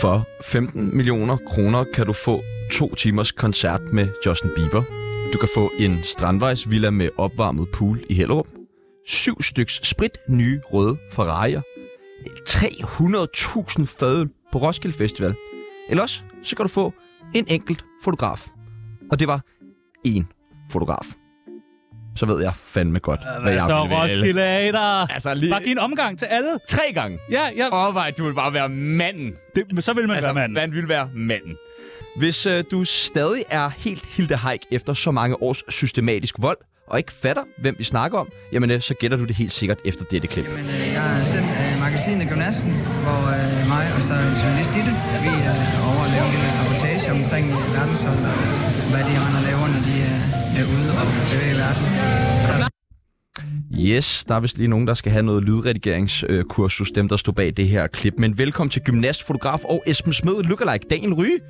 For 15 millioner kroner kan du få to timers koncert med Justin Bieber. Du kan få en strandvejsvilla med opvarmet pool i Hellerup. Syv styks sprit nye røde Ferrari'er. 300.000 fadøl på Roskilde Festival. Ellers så kan du få en enkelt fotograf. Og det var én fotograf. Så ved jeg fandme godt, hvad jeg så vil vælge. Roskilde dig. Altså lige Bare giv en omgang til alle. tre gange. Ja, ja. Overvej, du vil bare være manden. Det, men så vil man Altså, være mand. man vil være manden. Hvis øh, du stadig er helt Hilde Haik efter så mange års systematisk vold, og ikke fatter, hvem vi snakker om, jamen øh, så gætter du det helt sikkert efter dette klip. Men øh, jeg er selv øh, magasinet Gymnasten, hvor øh, mig og så en journalist i det, vi er øh, over at lave en reportage omkring øh, verdenshold og hvad de render og laver, når de øh, er ude og bevæge verden. Der Yes, der er vist lige nogen, der skal have noget lydredigeringskursus, dem der står bag det her klip. Men velkommen til gymnast, fotograf og Esben Smed, lookalike Daniel Ryge.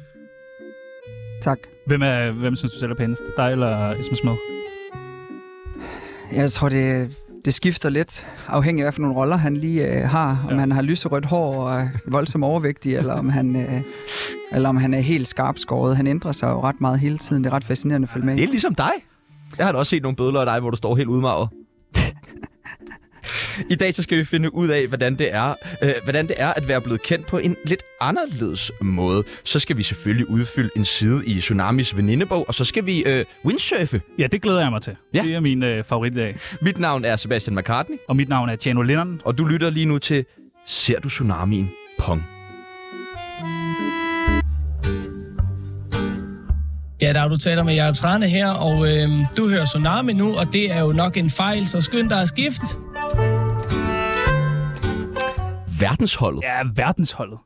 Tak. Hvem, er, hvem synes du selv er pænest? Dig eller Esben Smed? Jeg tror, det, det skifter lidt, afhængig af, nogle roller han lige øh, har. Om Ja. han har lyserødt hår og er voldsomt overvægtig, eller om han, øh, eller om han er helt skarp skåret. Han ændrer sig jo ret meget hele tiden. Det er ret fascinerende at følge med. Det er ligesom dig. Jeg har da også set nogle billeder af dig, hvor du står helt udmaget. I dag så skal vi finde ud af, hvordan det er, øh, hvordan det er at være blevet kendt på en lidt anderledes måde. Så skal vi selvfølgelig udfylde en side i Tsunamis venindebog, og så skal vi øh, windsurfe. Ja, det glæder jeg mig til. Ja. Det er min øh, favorit i dag. Mit navn er Sebastian McCartney, Og mit navn er Tjano Lennon. og du lytter lige nu til Ser du Tsunamien? Pong. Ja, der er du taler med Jacob Trane her, og øh, du hører Tsunami nu, og det er jo nok en fejl, så skynd dig at skift. Verdensholdet. Ja, verdensholdet.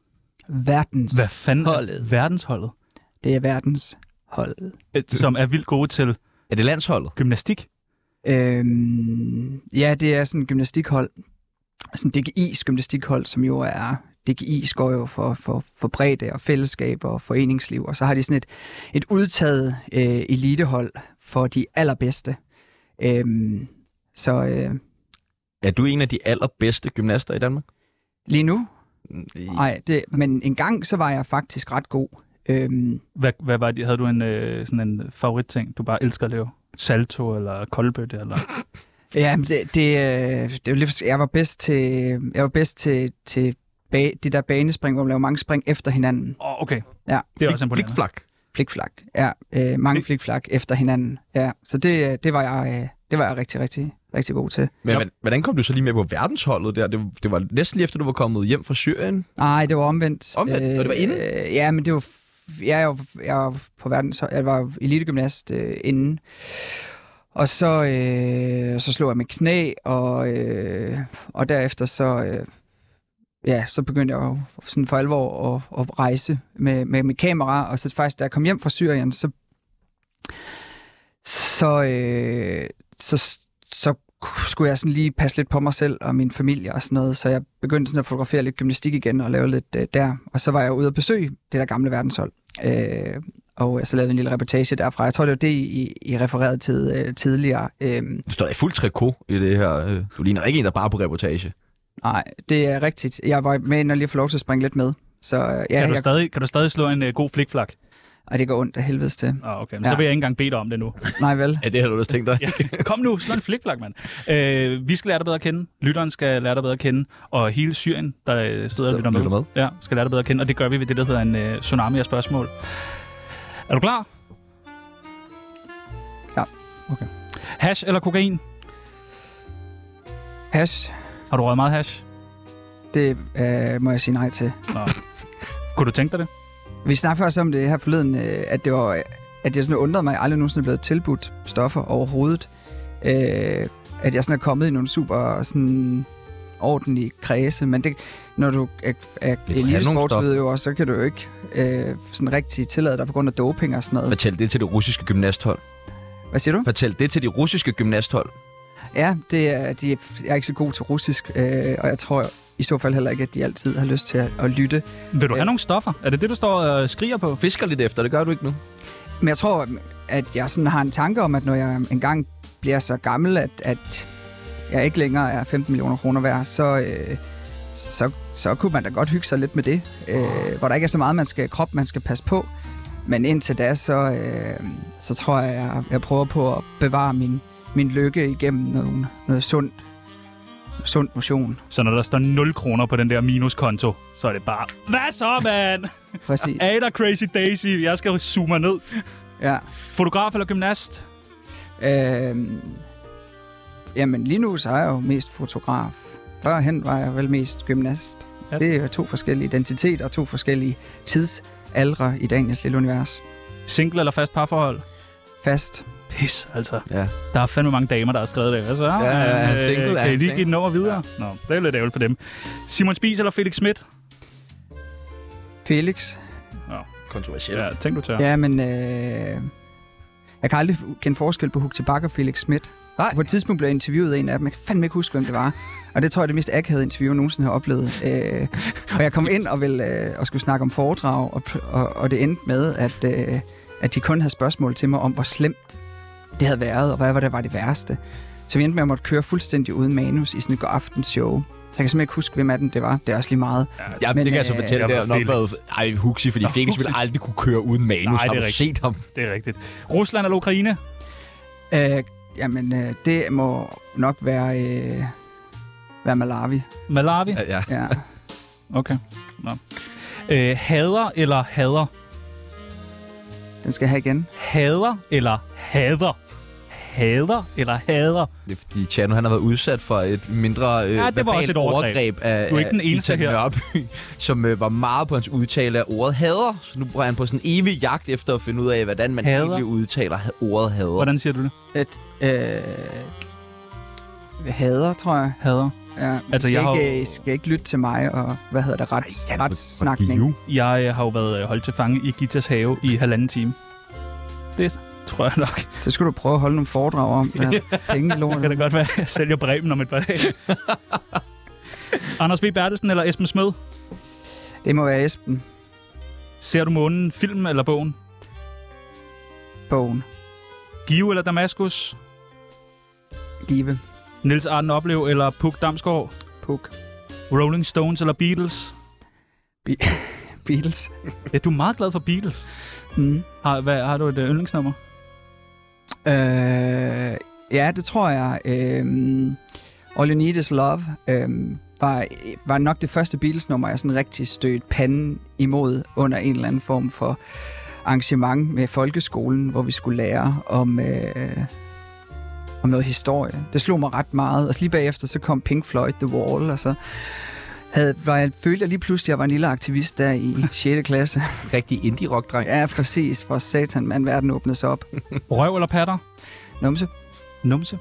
Verdens. Hvad fanden Holdet. er verdensholdet? Det er verdens hold. Øh, Som er vildt gode til Er det landsholdet? gymnastik. Øhm, ja, det er sådan et gymnastikhold. Sådan DGI's gymnastikhold, som jo er... DGI står jo for, for, for bredde og fællesskab og foreningsliv, og så har de sådan et, et udtaget øh, elitehold for de allerbedste. Øhm, så øh, Er du en af de allerbedste gymnaster i Danmark? Lige nu, Mm, nej, det, men en gang så var jeg faktisk ret god. Øhm, Hvad, hvad var det? Havde du en, øh, sådan en favoritting, du bare elsker at lave? Salto eller koldbøtte? Eller... Ja, men det, det, øh, det er jo lidt, jeg var bedst til, jeg var bedst til, til ba, det der banespring, hvor man laver mange spring efter hinanden. Åh, oh, okay. Ja. Det er også imponerende. Flikflak. Flikflak. Ja, øh, mange flikflak efter hinanden. Ja, så det, øh, det, var jeg, øh, det var jeg rigtig, rigtig, rigtig god til. Men Ja. ja. hvordan kom du så lige med på verdensholdet der? Det, det var næsten lige efter, du var kommet hjem fra Syrien. Nej, det var omvendt. Omvendt? Og det var inden? Øh, ja, men det var... f- Jeg, var, jeg var på verdens... Jeg var elitegymnast øh, inden. Og så, øh, så slog jeg med knæ, og, øh, og derefter så... Øh, ja, så begyndte jeg jo sådan for alvor at, at rejse med, med, med kamera, og så faktisk, da jeg kom hjem fra Syrien, så så, øh, så, så skulle jeg sådan lige passe lidt på mig selv og min familie og sådan noget, så jeg begyndte sådan at fotografere lidt gymnastik igen og lave lidt øh, der. Og så var jeg ude at besøge det der gamle verdenshold. Øh, og så lavede en lille reportage derfra. Jeg tror, det var det, I, I refererede til øh, tidligere. Øh, Du står i fuld trikot i det her. øh, Du ligner ikke en, der bare er på reportage. nej, det er rigtigt. Jeg var med ind og lige få lov til at springe lidt med. Så øh, ja, Kan, du jeg, stadig, kan du stadig slå en uh, god flikflak? Og det går ondt af helvedes til. Ah, okay. Men Ja. så vil jeg ikke engang bede dig om det nu. Nej vel? Ja, det har du også tænkt dig. Ja, kom nu, slå en flikflak, mand. Øh, vi skal lære dig bedre at kende. Lytteren skal lære dig bedre at kende. Og hele Syrien, der øh, sidder og lytter med, med. Ja, skal lære dig bedre at kende. Og det gør vi ved det, der hedder en øh, tsunami af spørgsmål. Er du klar? Ja. Okay. Hash eller kokain? Hash, Har du røget meget hash? det øh, må jeg sige nej til. Nå. Kunne du tænke dig det? Vi snakkede faktisk om det her forleden, øh, at det var, at jeg sådan undrede mig, at jeg aldrig nogensinde er blevet tilbudt stoffer overhovedet. Øh, at jeg sådan er kommet i nogle super sådan ordentlige kredse, men det, når du er, er elitesportsudøver, så kan du jo ikke øh, sådan rigtig tillade dig på grund af doping og sådan noget. Fortæl det til det russiske gymnasthold. Hvad siger du? Fortæl det til det russiske gymnasthold. Ja, det er, de, jeg er ikke så god til russisk, øh, og jeg tror i så fald heller ikke, at de altid har lyst til at, at lytte. Vil du have nogle stoffer? Er det det, du står og skriger på? Fisker lidt efter, det gør du ikke nu. Men jeg tror, at jeg sådan har en tanke om, at når jeg engang bliver så gammel, at, at jeg ikke længere er 15 millioner kroner værd, så, øh, så, så kunne man da godt hygge sig lidt med det. Øh, hvor der ikke er så meget man skal, krop, man skal passe på. Men indtil da, så, øh, så tror jeg, jeg, jeg prøver på at bevare min, min lykke igennem noget, noget sundt sund motion. Så når der står 0 kroner på den der minuskonto, så er det bare, hvad så, mand? Præcis. Der Crazy Daisy? Jeg skal zoome ned. Ja. Fotograf eller gymnast? Øh, jamen lige nu så er jeg jo mest fotograf. Førhen var jeg vel mest gymnast. Ja. Det er to forskellige identiteter og to forskellige tidsaldre i Daniels lille univers. Single eller fast parforhold? Fast. Pis, altså. Ja. Der er fandme mange damer, der har skrevet det. Hvad så? Ja, ja, han er single, Øh, er Kan I lige give single? den over videre? Ja. Nå, det er lidt ærgerligt for dem. Simon Spies eller Felix Schmidt? Felix. Kontroversielt. Ja, tænk du tør. Ja, men øh, jeg kan aldrig kende forskel på Hug Tobak og Felix Schmidt. Nej. På et tidspunkt blev jeg interviewet af en af dem. Jeg kan fandme ikke huske, hvem det var. Og det tror jeg er det mest akavede interview, jeg nogensinde har oplevet. Øh, og jeg kom ind og, ville, øh, og skulle snakke om foredrag, og, og, og det endte med, at, øh, at de kun havde spørgsmål til mig om, hvor slemt det havde været, og hvad var det var det værste. Så vi endte med at måtte køre fuldstændig uden manus i sådan et aftens show. Så jeg kan simpelthen ikke huske, hvem af dem det var. Det er også lige meget. Ja, men, det kan jeg så øh, fortælle. jeg Det har nok været ej, Huxi, fordi Nå, Felix ville Huxi. aldrig kunne køre uden manus. Nej, har det er du rigtigt. set ham? Det er rigtigt. Rusland eller Ukraine? Øh, jamen, øh, det må nok være, øh, være Malawi. Malawi? Ja, ja. Ja. Okay. Nå. Øh, hader eller hader? Den skal jeg have igen. Hader eller hader? Hader eller hader? Det er fordi Chano, han har været udsat for et mindre øh, Ja, det var også et overgreb. af, Du er ikke den eneste her. Nørby, som øh, var meget på hans udtale af ordet hader. Så nu er han på sådan en evig jagt efter at finde ud af, hvordan man Hader? egentlig udtaler ordet hader. Hvordan siger du det? Et, øh, hader, tror jeg. Hader. Ja, Altså, skal, jeg har ikke, øh, skal ikke lytte til mig, og hvad hedder det, rets, Ej, retssnakning. Jeg øh, har jo været øh, holdt til fange i Gitas have i halvanden time. Det tror jeg nok. Så skulle du prøve at holde nogle foredrag om, hvad penge i Det kan da godt være, at jeg sælger bremen om et par dage. Anders V. Bertelsen eller Esben Smed? Det må være Esben, Ser du månen, film eller bogen? bogen, Give eller Damaskus? Give, Nils Arden Oplev eller Puk Damsgaard? Puk, Rolling Stones eller Beatles? Beatles. Ja, du er meget glad for Beatles. Mm. Har, hvad, har du et øh, yndlingsnummer? Øh, ja, det tror jeg. Øh, All You Need Is Love øh, var, var nok det første Beatles-nummer, jeg sådan rigtig stødte panden imod under en eller anden form for arrangement med folkeskolen, hvor vi skulle lære om, øh, om noget historie. Det slog mig ret meget. Og så lige bagefter, så kom Pink Floyd The Wall, og så havde, var jeg, følte jeg lige pludselig, at jeg var en lille aktivist der i 6. klasse. Rigtig indie-rock-dreng. Ja, præcis. For satan, man, verden åbnede sig op. Røv eller patter? Numse. Numse.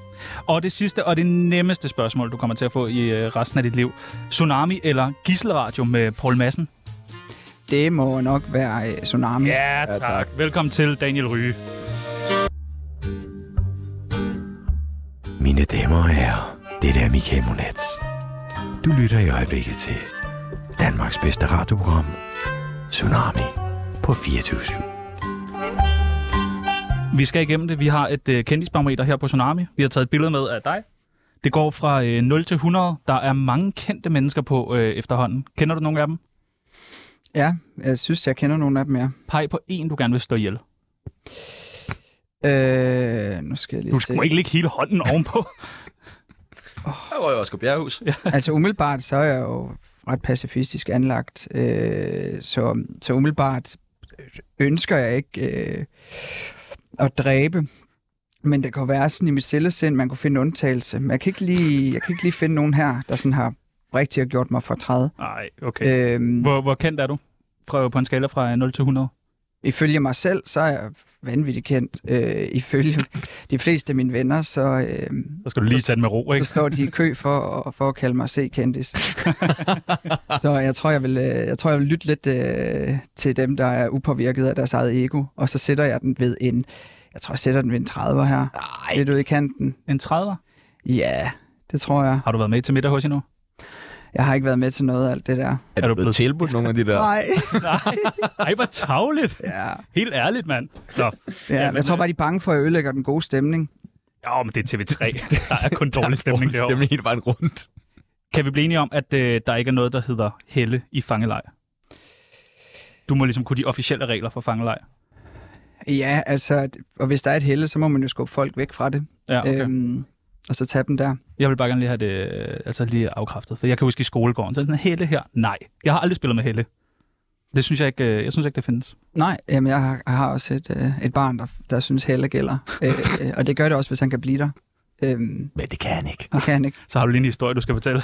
Og det sidste og det nemmeste spørgsmål, du kommer til at få i øh, resten af dit liv. Tsunami eller Gisselradio med Paul Madsen? Det må nok være øh, Tsunami. Ja, tak. tak. Velkommen til Daniel Ryge. Mine damer og herrer, det er Michael Monats. Du lytter i øjeblikket til Danmarks bedste radioprogram, Tsunami på 24 Vi skal igennem det. Vi har et øh, kendisbarometer her på Tsunami. Vi har taget et billede med af dig. Det går fra øh, 0 til 100. Der er mange kendte mennesker på øh, efterhånden. Kender du nogle af dem? Ja, jeg synes, jeg kender nogle af dem, ja. Peg på en, du gerne vil stå ihjel. Øh, nu skal jeg lige Du se. må ikke lægge hele hånden ovenpå. Der røg Oscar Bjerghus. Ja. Altså umiddelbart, så er jeg jo ret pacifistisk anlagt. Øh, så, så umiddelbart ønsker jeg ikke øh, at dræbe. Men det kan være sådan i mit cellesind, man kunne finde en undtagelse. Men jeg kan ikke lige, jeg kan ikke lige finde nogen her, der sådan har rigtig har gjort mig fortræd. Nej, okay. Øh, Hvor, hvor kendt er du? Fra, på en skala fra 0 til 100? Ifølge mig selv, så er jeg vanvittigt kendt. Øh, ifølge de fleste af mine venner, så, øh, Så skal du lige den med ro, så ikke? står de i kø for, at- for at kalde mig C-kendis. så jeg tror, jeg vil, øh, jeg tror, jeg vil lytte lidt øh, til dem, der er upåvirket af deres eget ego. Og så sætter jeg den ved en, jeg tror, jeg sætter den ved en 30'er her. Ej, Lidt ude i kanten. En 30'er? Ja, det tror jeg. Har du været med til middag hos endnu? Jeg har ikke været med til noget af alt det der. er, er du du blevet blevet- tilbudt nogle af de der? Nej. Nej. Ej, hvor tavligt. ja. Helt ærligt, mand. Så. ja. men- Jeg tror bare, de er bange for, at jeg ødelægger den gode stemning. Ja, men det er TV3. Der er kun dårlig stemning derovre. stemning hele vejen rundt. Kan vi blive enige om, at øh, der ikke er noget, der hedder helle i fangelej? Du må ligesom kunne de officielle regler for fangelej. Ja, altså, og hvis der er et helle, så må man jo skubbe folk væk fra det. Ja, okay. Øhm, og så tage dem der. Jeg vil bare gerne lige have det øh, altså lige afkræftet, for jeg kan huske i skolegården, så er sådan en helle her. Nej, jeg har aldrig spillet med helle. Det synes jeg ikke, øh, jeg synes ikke, det findes. Nej, jamen jeg har, jeg har også et, øh, et barn, der, der synes helle gælder. øh, og det gør det også, hvis han kan blive der. Øhm, Men det kan han ikke. det kan han ikke. Så har du lige en historie, du skal fortælle.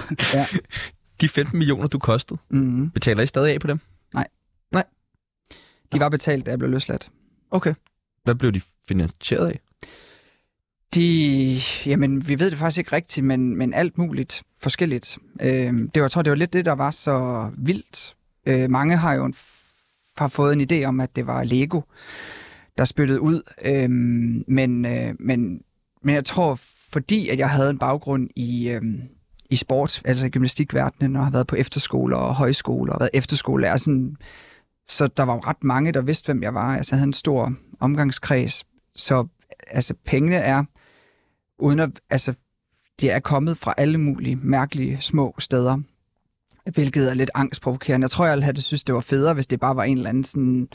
De 15 millioner, du kostede, Mm-hmm. betaler I stadig af på dem? De var betalt, da jeg blev løsladt. Okay. Hvad blev de finansieret af? De, jamen, vi ved det faktisk ikke rigtigt, men, men alt muligt forskelligt. Øh, det var, jeg tror, det var lidt det, der var så vildt. Øh, mange har jo en, har fået en idé om, at det var Lego, der spyttede ud. Øh, men, øh, men, men jeg tror, fordi at jeg havde en baggrund i, øh, i sport, altså i gymnastikverdenen, og har været på efterskoler og højskoler, og været efterskolelærer, sådan, så der var jo ret mange, der vidste, hvem jeg var. Altså, jeg havde en stor omgangskreds. Så altså, pengene er, uden at, altså, det er kommet fra alle mulige mærkelige små steder, hvilket er lidt angstprovokerende. Jeg tror, jeg havde det synes, det var federe, hvis det bare var en eller anden sådan,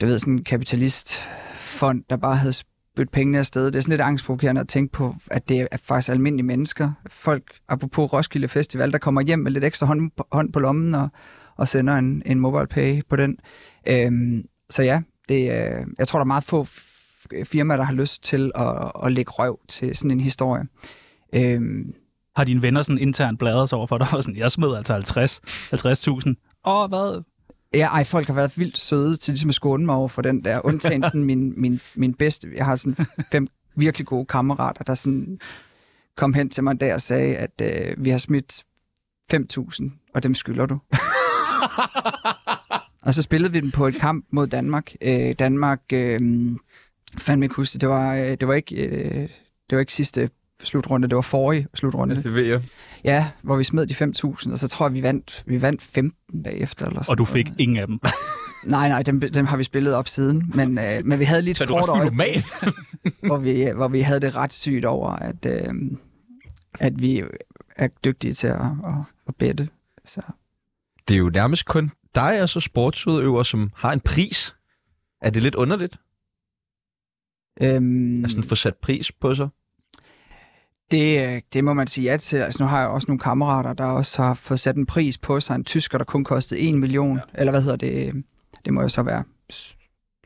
du ved, sådan en kapitalistfond, der bare havde spyttet pengene afsted. Det er sådan lidt angstprovokerende at tænke på, at det er faktisk almindelige mennesker. Folk, apropos Roskilde Festival, der kommer hjem med lidt ekstra hånd, hånd på lommen og, og sender en, en mobile pay på den. Øhm, så ja, det, øh, jeg tror, der er meget få firmaer, der har lyst til at, at lægge røv til sådan en historie. Øhm, Har dine venner sådan internt bladret sig over for dig? Og sådan, jeg smed altså 50 50.000. Åh, hvad? ja, ej, folk har været vildt søde til ligesom at skåne mig over for den der. Undtagen sådan min, min, min bedste. Jeg har sådan fem virkelig gode kammerater, der sådan kom hen til mig der og sagde, at øh, vi har smidt 5.000, og dem skylder du. og så spillede vi den på et kamp mod Danmark. Øh, Danmark, øh, fandme ikke huske det. Var, øh, det var ikke, øh, det var ikke sidste slutrunde, det var forrige slutrunde. det ved jeg. Ja, hvor vi smed de 5.000, og så tror jeg, vi vandt, vi vandt 15 bagefter. Eller sådan Og du noget. fik ingen af dem. Nej, nej, dem, dem har vi spillet op siden, men, øh, men vi havde lige et Så du kort øje, hvor vi, hvor vi havde det ret sygt over, at, øh, at vi er dygtige til at, at, at bette. Så. Det er jo nærmest kun dig og så sportsudøver, som har en pris. Er det lidt underligt? Øhm, At sådan få sat pris på sig? det, øh, det må man sige ja til. Altså, nu har jeg også nogle kammerater, der også har fået sat en pris på sig. En tysker, der kun kostede 1 million. Ja. Eller hvad hedder det? Det må jo så være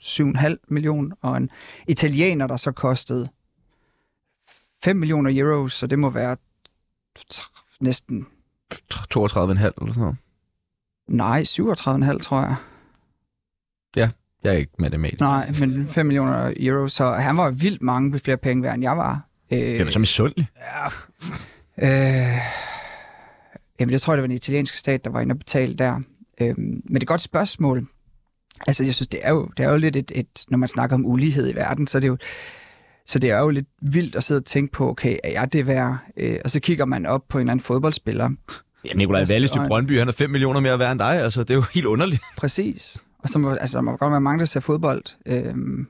7,5 million. Og en italiener, der så kostede 5 millioner euros, så det må være næsten 32,5 eller sådan noget. Nej, 37,5 tror jeg. Jeg er ikke matematisk. Nej, men 5 millioner euro, så han var vildt mange flere penge værd, end jeg var. Øh, Det er da så misundelig. øh, jamen, jeg tror, det var den italienske stat, der var inde og betale der. Øh, men det er et godt spørgsmål. Altså, jeg synes, det er jo, det er jo lidt et, et, når man snakker om ulighed i verden, så er det jo, så det er jo lidt vildt at sidde og tænke på, okay, er jeg det værd? Øh, og så kigger man op på en eller anden fodboldspiller. Ja, Nikolaj Altså, Wallis til Brøndby, han er 5 millioner mere værd end dig. Altså, det er jo helt underligt. Præcis. Og så må, altså, der må godt være mange, der ser fodbold. Øhm,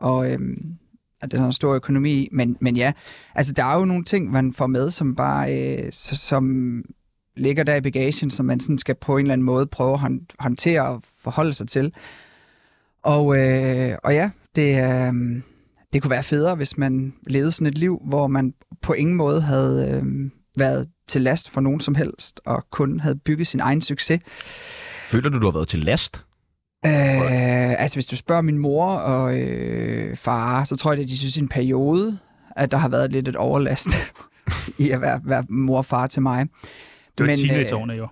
og øhm, at det er en stor økonomi i. Men, men ja, altså der er jo nogle ting, man får med, som bare øh, så, som ligger der i bagagen, som man sådan skal på en eller anden måde prøve at hånd- håndtere og forholde sig til. Og, øh, og ja, det, øh, det kunne være federe, hvis man levede sådan et liv, hvor man på ingen måde havde øh, været til last for nogen som helst, og kun havde bygget sin egen succes. Føler du, du har været til last? Øh, altså, hvis du spørger min mor og øh, far, så tror jeg, at de synes i en periode, at der har været lidt et overlast i at være, være mor og far til mig. Det var Men, øh, teenageårene jo.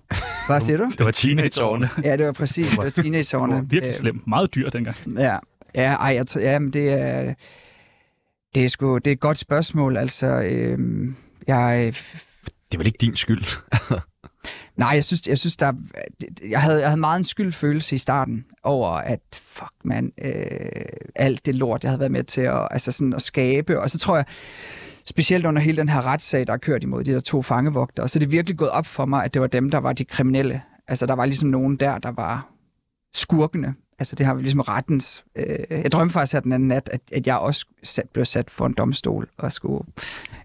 Hvad siger du? Det var teenageårene. Ja, det var præcis. Det var Det teenageårene. var virkelig slemt. Meget dyrt dengang. Øh, ja, ja, ej, jeg, tror- ja, men det er, det er sgu, det er et godt spørgsmål. Altså, øh, jeg, Det er vel ikke din skyld? Nej, jeg synes, jeg synes der, jeg havde, jeg havde meget en skyldfølelse i starten over, at fuck man, øh, alt det lort, jeg havde været med til at, altså sådan at skabe. Og så tror jeg, specielt under hele den her retssag, der er kørt imod de der to fangevogtere, så er det virkelig gået op for mig, at det var dem, der var de kriminelle. Altså der var ligesom nogen der, der var skurkene. Altså det har vi ligesom rettens... Øh, jeg drømte faktisk her den anden nat, at, at jeg også sat, blev sat for en domstol og skulle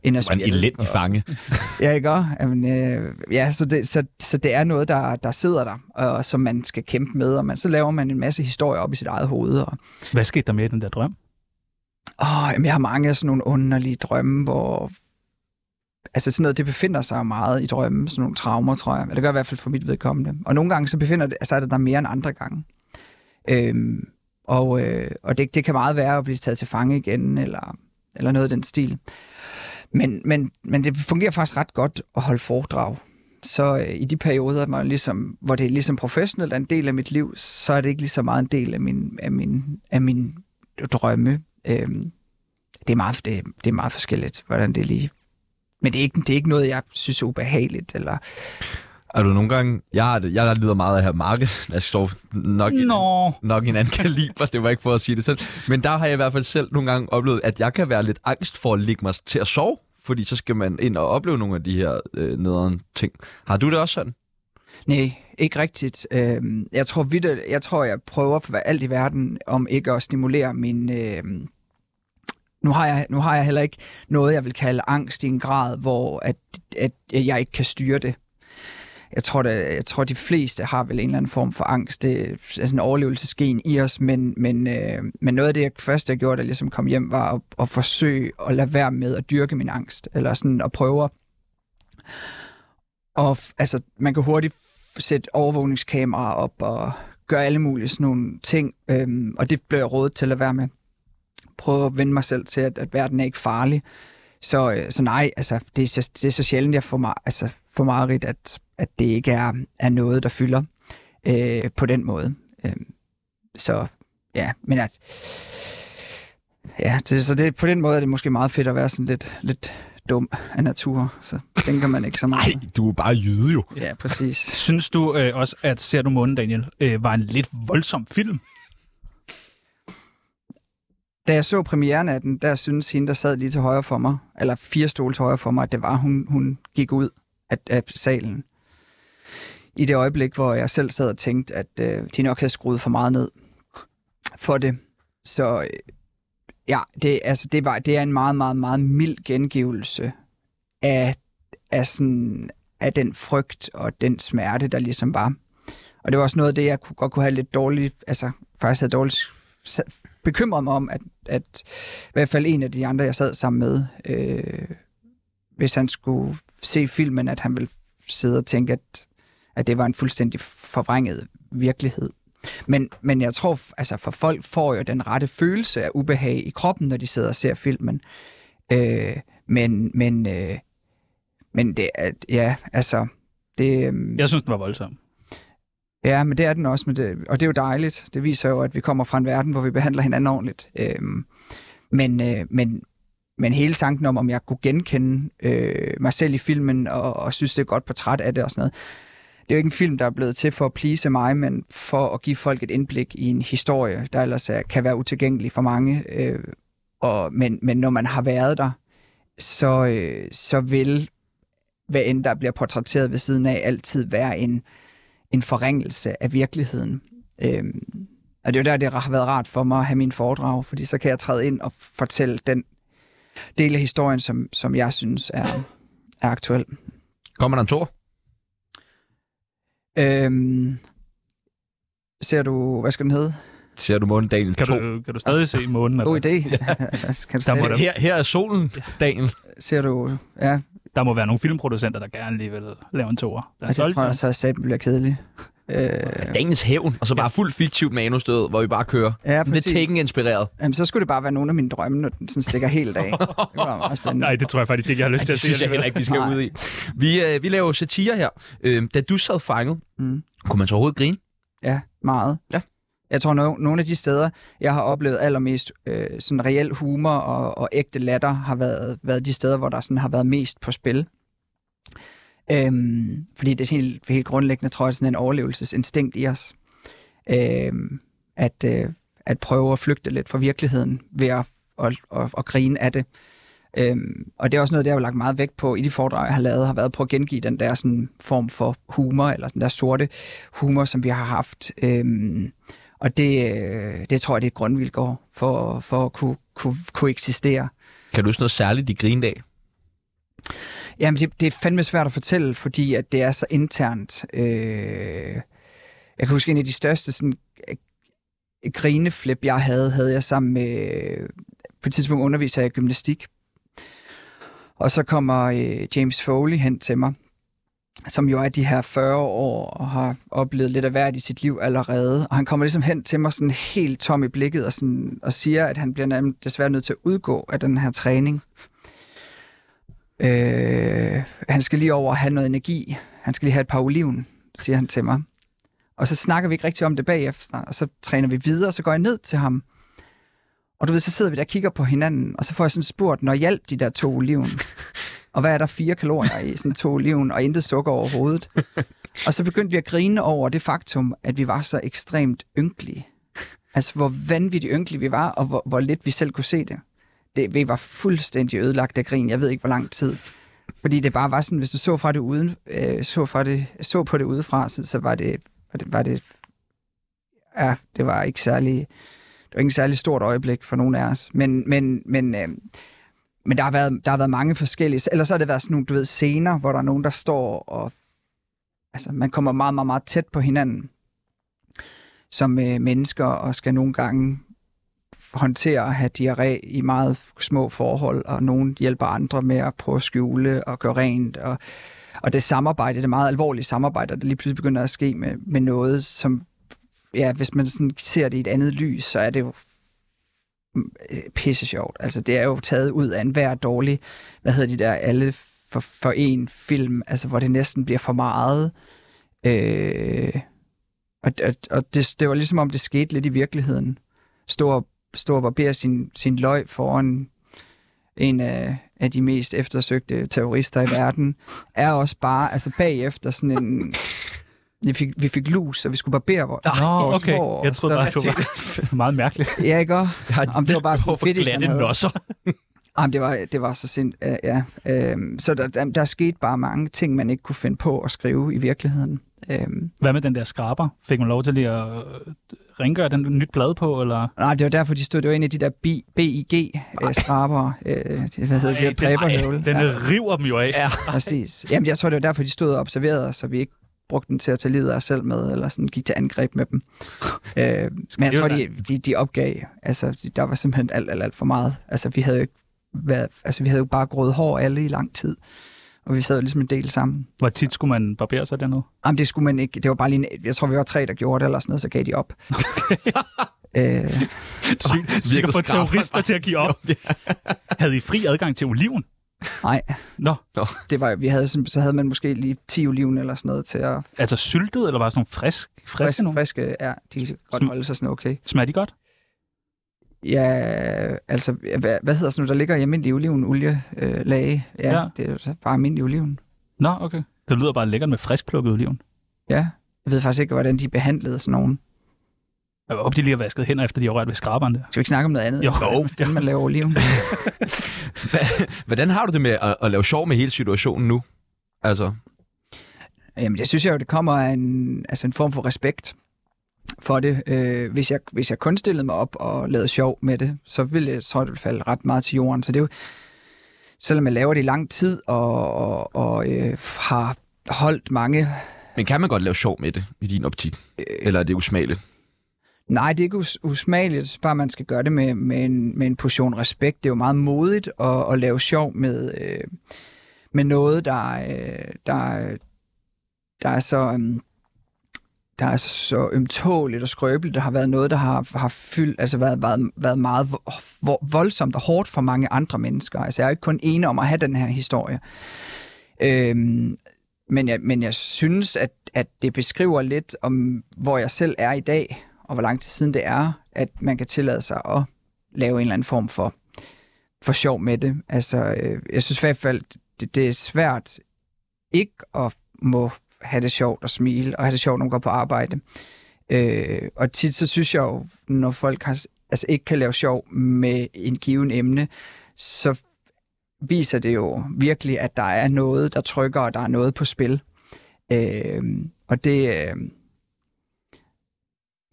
ind og er en spille. elendig fange. Ja, ikke også? Jamen, øh, ja, så det, så, så det er noget, der, der sidder der, og som man skal kæmpe med, og man, så laver man en masse historier op i sit eget hoved. Og, Hvad skete der med den der drøm? åh, jamen, jeg har mange af sådan nogle underlige drømme, hvor... Altså sådan noget, det befinder sig meget i drømmen, sådan nogle traumer, tror jeg. Eller det gør i hvert fald for mit vedkommende. Og nogle gange så befinder det, så er det der mere end andre gange. Øhm, og øh, og det, det kan meget være at blive taget til fange igen, eller, eller noget af den stil. Men, men, men det fungerer faktisk ret godt at holde foredrag. Så øh, i de perioder, man ligesom, hvor det er ligesom professionelt er en del af mit liv, så er det ikke lige så meget en del af min, af min, af min drømme. Øhm, det, er meget, det, det er meget forskelligt, hvordan det lige... Men det er, ikke, det er ikke noget, jeg synes er ubehageligt. Eller, er du nogle gange... Jeg, har, det- jeg lider meget af her marked. Jeg står nok, i- Nå, nok i en anden kaliber, det var ikke for at sige det selv. Men der har jeg i hvert fald selv nogle gange oplevet, at jeg kan være lidt angst for at ligge mig til at sove, fordi så skal man ind og opleve nogle af de her øh, nederen ting. Har du det også sådan? Nej, ikke rigtigt. Øhm, jeg tror vidt, jeg tror, jeg prøver for alt i verden om ikke at stimulere min... Øhm, nu har, jeg, nu har jeg heller ikke noget, jeg vil kalde angst i en grad, hvor at, at jeg ikke kan styre det. Jeg tror, det, jeg tror, de fleste har vel en eller anden form for angst. Det er sådan en overlevelsesgen i os, men, men, øh, men noget af det jeg, første, jeg gjorde, da jeg ligesom kom hjem, var at, at forsøge at lade være med at dyrke min angst. Eller sådan at prøve at og altså, man kan hurtigt sætte overvågningskameraer op og gøre alle mulige sådan nogle ting, øhm, og det blev jeg rådet til at være med. Prøve at vende mig selv til, at, at verden er ikke farlig. Så, øh, så nej, altså, det, er så, det er så sjældent, jeg får, mig, altså, får meget at, at det ikke er, er noget, der fylder øh, på den måde. Øhm, så ja, men at, ja, det, så det, på den måde er det måske meget fedt at være sådan lidt, lidt dum af natur, så tænker man ikke så meget. Nej, du er bare jyde jo. Ja, præcis. synes du øh, også, at Ser du månen, Daniel, øh, var en lidt voldsom film? Da jeg så premieren af den, der synes hende, der sad lige til højre for mig, eller fire stole til højre for mig, at det var, hun, hun gik ud af, af salen. I det øjeblik, hvor jeg selv sad og tænkte, at øh, de nok havde skruet for meget ned for det. Så øh, ja, det, altså, det, var, det er en meget, meget, meget mild gengivelse af, af, sådan, af den frygt og den smerte, der ligesom var. Og det var også noget af det, jeg kunne, godt kunne have lidt dårligt, altså faktisk havde dårligt bekymret mig om, at, at i hvert fald en af de andre, jeg sad sammen med, øh, hvis han skulle se filmen, at han ville sidde og tænke, at, at det var en fuldstændig forvrænget virkelighed. Men, men jeg tror, altså for folk får jo den rette følelse af ubehag i kroppen, når de sidder og ser filmen. Øh, men, men, øh, men det er, ja, altså, det, øhm, Jeg synes, den var voldsom. Ja, men det er den også, men det, og det er jo dejligt. Det viser jo, at vi kommer fra en verden, hvor vi behandler hinanden ordentligt. Øhm, men, øh, men, men hele tanken om, om jeg kunne genkende øh, mig selv i filmen, og, og synes, det er godt portræt af det og sådan noget, det er jo ikke en film, der er blevet til for at please mig, men for at give folk et indblik i en historie, der ellers er, kan være utilgængelig for mange. Øh, og, men, men når man har været der, så, øh, så vil, hvad end der bliver portrætteret ved siden af, altid være en, en forringelse af virkeligheden. Øhm, og det er jo der, det har været rart for mig at have min foredrag, fordi så kan jeg træde ind og fortælle den del af historien, som, som jeg synes er, er aktuel. Kommer der en tor? Øhm, ser du, hvad skal den hedde? Ser du månen Daniel Kan 2? du, kan du stadig se månen? God idé. kan du Der må stadig, Her, her er solen, Daniel. ser du, ja, Der må være nogle filmproducenter, der gerne lige vil lave en toer. Der er jeg solgt tror jeg, så sagde, bliver kedelig. Øh, Daniels hævn, og så bare fuldt fiktivt manusstød, hvor vi bare kører. ja, Lidt præcis. Taken-inspireret. Jamen, så skulle det bare være nogle af mine drømme, når den sådan stikker helt af. Det meget spændende. Nej, det tror jeg faktisk ikke, jeg har lyst til Det at se. synes jeg heller ikke, vi skal Nej. ud i. Vi, øh, vi laver satire her. Øh, da du sad fanget, Mm. kunne man så overhovedet grine? Ja, meget. Ja. Jeg tror, no- nogle af de steder, jeg har oplevet allermest øh, sådan reel humor og, og ægte latter, har været, været de steder, hvor der sådan har været mest på spil. Øhm, fordi det er helt, helt grundlæggende, tror jeg, sådan en overlevelsesinstinkt i os. Øhm, at, øh, at prøve at flygte lidt fra virkeligheden ved at, at, at, at grine af det. Øhm, og det er også noget, jeg har lagt meget vægt på i de foredrag, jeg har lavet, har været på at gengive den der sådan, form for humor, eller den der sorte humor, som vi har haft. Øhm, Og det, øh, det tror jeg, det er et grundvilkår for, for at kunne, kunne, kunne eksistere. Kan du huske noget særligt, i grindag? Jamen, det, det er fandme svært at fortælle, fordi at det er så internt. Øh, jeg kan huske, en af de største sådan, øh, grineflip, jeg havde, havde jeg sammen med, på et tidspunkt underviser jeg i gymnastik. Og så kommer øh, James Foley hen til mig, som jo er de her 40 år og har oplevet lidt af hvert i sit liv allerede. Og han kommer ligesom hen til mig sådan helt tom i blikket og, sådan, og siger, at han bliver desværre nødt til at udgå af den her træning. Øh, han skal lige over have noget energi. Han skal lige have et par oliven, siger han til mig. Og så snakker vi ikke rigtig om det bagefter, og så træner vi videre, og så går jeg ned til ham. Og du ved, så sidder vi der og kigger på hinanden, og så får jeg sådan spurgt, når hjælp de der to oliven? Og hvad er der fire kalorier i sådan to oliven, og intet sukker overhovedet? Og så begyndte vi at grine over det faktum, at vi var så ekstremt ynkelige. Altså, hvor vanvittigt ynkelige vi var, og hvor, hvor lidt vi selv kunne se det det. Vi var fuldstændig ødelagt af grin, jeg ved ikke, hvor lang tid. Fordi det bare var sådan, hvis du så, fra det uden, øh, så, fra det, så på det udefra, så, så var det, var det, var det, ja, det var ikke særlig, det var ikke særlig stort øjeblik for nogen af os. Men, men, men, øh, men der har, været, der har været mange forskellige, eller så har det været sådan nogle, du ved, scener, hvor der er nogen, der står og, altså man kommer meget, meget, meget tæt på hinanden som øh, mennesker, og skal nogle gange håndtere at have diarré i meget små forhold, og nogen hjælper andre med at prøve at skjule og gøre rent, og, og det samarbejde, det meget alvorlige samarbejde, der lige pludselig begynder at ske med, med noget, som, ja, hvis man sådan ser det i et andet lys, så er det jo øh, pisse sjovt. Altså, det er jo taget ud af en hver dårlig, hvad hedder de der, alle for, for en film, altså, hvor det næsten bliver for meget. Øh, og og, og det, det var ligesom om, det skete lidt i virkeligheden. Stå og, stå og barbere sin, sin løg foran en af, af de mest eftersøgte terrorister i verden, er også bare, altså bagefter sådan en... Vi fik, vi fik lus, og vi skulle barbere vores, Nå, vores okay. hår. Jeg troede bare, det var meget mærkeligt. Ja, ikke også? Om det var bare sådan fedt, glatte nosser. Jamen, det var, det var så sind... Ja, ja. Øhm, så der, der, der skete bare mange ting, man ikke kunne finde på at skrive i virkeligheden. Øhm, Hvad med den der skraber? Fik man lov til lige at øh, rengøre den nyt blad på, eller? nej, det var derfor, de stod det var en af de der BIG-skraber. Øh, de, hvad hedder det? Dræberhøvle. Den river dem jo af. Ja. Præcis. Jamen, jeg tror, det var derfor, de stod og observerede os, så vi ikke brugte den til at tage livet af os selv med, eller sådan gik til angreb med dem. øh, men jeg tror, de, de, de opgav. Altså, de, der var simpelthen alt, alt, alt for meget. Altså, vi havde jo ikke været, altså, vi havde jo bare grået hår alle i lang tid. Og vi sad ligesom en del sammen. Hvor tit skulle man barbere sig dernede? Jamen, det skulle man ikke. Det var bare lige en, jeg tror, vi var tre, der gjorde det, eller sådan noget, så gav de op. øh, Vi kan få terrorister til at give op. Havde I fri adgang til oliven? nej, Nå, det var, vi havde, så havde man måske lige 10 oliven eller sådan noget til at altså syltet, eller bare sådan nogle frisk, friske friske, friske ja, de kan godt holde sig sådan okay. Smager de godt? Ja, altså, hvad, hvad hedder sådan noget, der ligger i almindelig olivenolie øh, lage? Ja, Ja. det er bare almindelig oliven. Nå, okay. Det lyder bare lækkert med friskplukket oliven. Ja, jeg ved faktisk ikke, hvordan de behandlede sådan nogen. Jeg håber, de lige har vasket hænder, efter de har rørt ved skraberen der. Skal vi ikke snakke om noget andet? Jo. Hvordan man laver oliven? Hvordan har du det med at, at lave sjov med hele situationen nu? Altså, Jamen, det synes jeg jo, det kommer af en, altså en form for respekt for det. Øh, hvis, jeg, hvis jeg kun stillede mig op og lavede sjov med det, så ville jeg, tror jeg, det ville falde ret meget til jorden. Så det er jo, selvom jeg laver det i lang tid og, og, og øh, har holdt mange men kan man godt lave sjov med det i din optik? Eller er det usmageligt? Nej, det er ikke us- usmageligt. Bare, man skal gøre det med, med, en, med en portion respekt. Det er jo meget modigt at, at lave sjov med, øh, med noget, der, øh, der, der er så... Um, der er så, så ømtåligt og skrøbeligt. Der har været noget, der har, har fyldt, altså været, været, været meget vo- vo- voldsomt og hårdt for mange andre mennesker. Altså, jeg er ikke kun ene om at have den her historie. Øhm, men, jeg, men jeg synes, at, at det beskriver lidt om, hvor jeg selv er i dag, og hvor lang tid siden det er, at man kan tillade sig at lave en eller anden form for, for sjov med det. Altså, øh, jeg synes i hvert fald, det, det er svært ikke at må have det sjovt og smile, og have det sjovt, når man går på arbejde. Øh, og tit så synes jeg jo, når folk har, altså ikke kan lave sjov med en given emne, så viser det jo virkelig, at der er noget, der trykker, og der er noget på spil. Øh, og det, øh,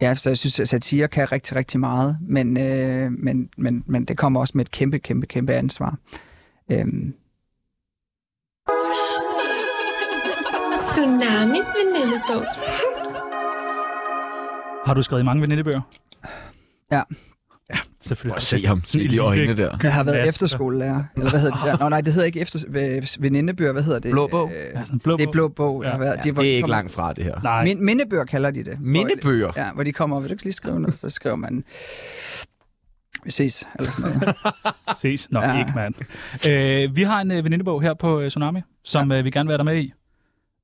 Ja, så jeg synes, at satire kan rigtig, rigtig meget, men, øh, men, men, men det kommer også med et kæmpe, kæmpe, kæmpe ansvar. Øh, Tsunamis venindebog. Har du skrevet mange venindebøger? Ja. Ja, selvfølgelig. Og se ham i de øjne der. jeg har været Ja. efterskolelærer, eller hvad hedder det der? Nå nej, det hedder ikke efter, venindebøger, hvad hedder det? Blå bog? Øh, Ja, sådan blå det er blå bog. Ja. Ja. Været, Det er ikke langt fra det her. Nej, Min, mindebøger kalder de det. Mindebøger? Hvor, ja, hvor de kommer, vil du ikke lige skrive noget? Så skriver man, vi ses, eller sådan noget. ses nok Ja. ikke, mand. Øh, vi har en øh, venindebog her på øh, Tsunami, som øh, vi gerne vil være der med i.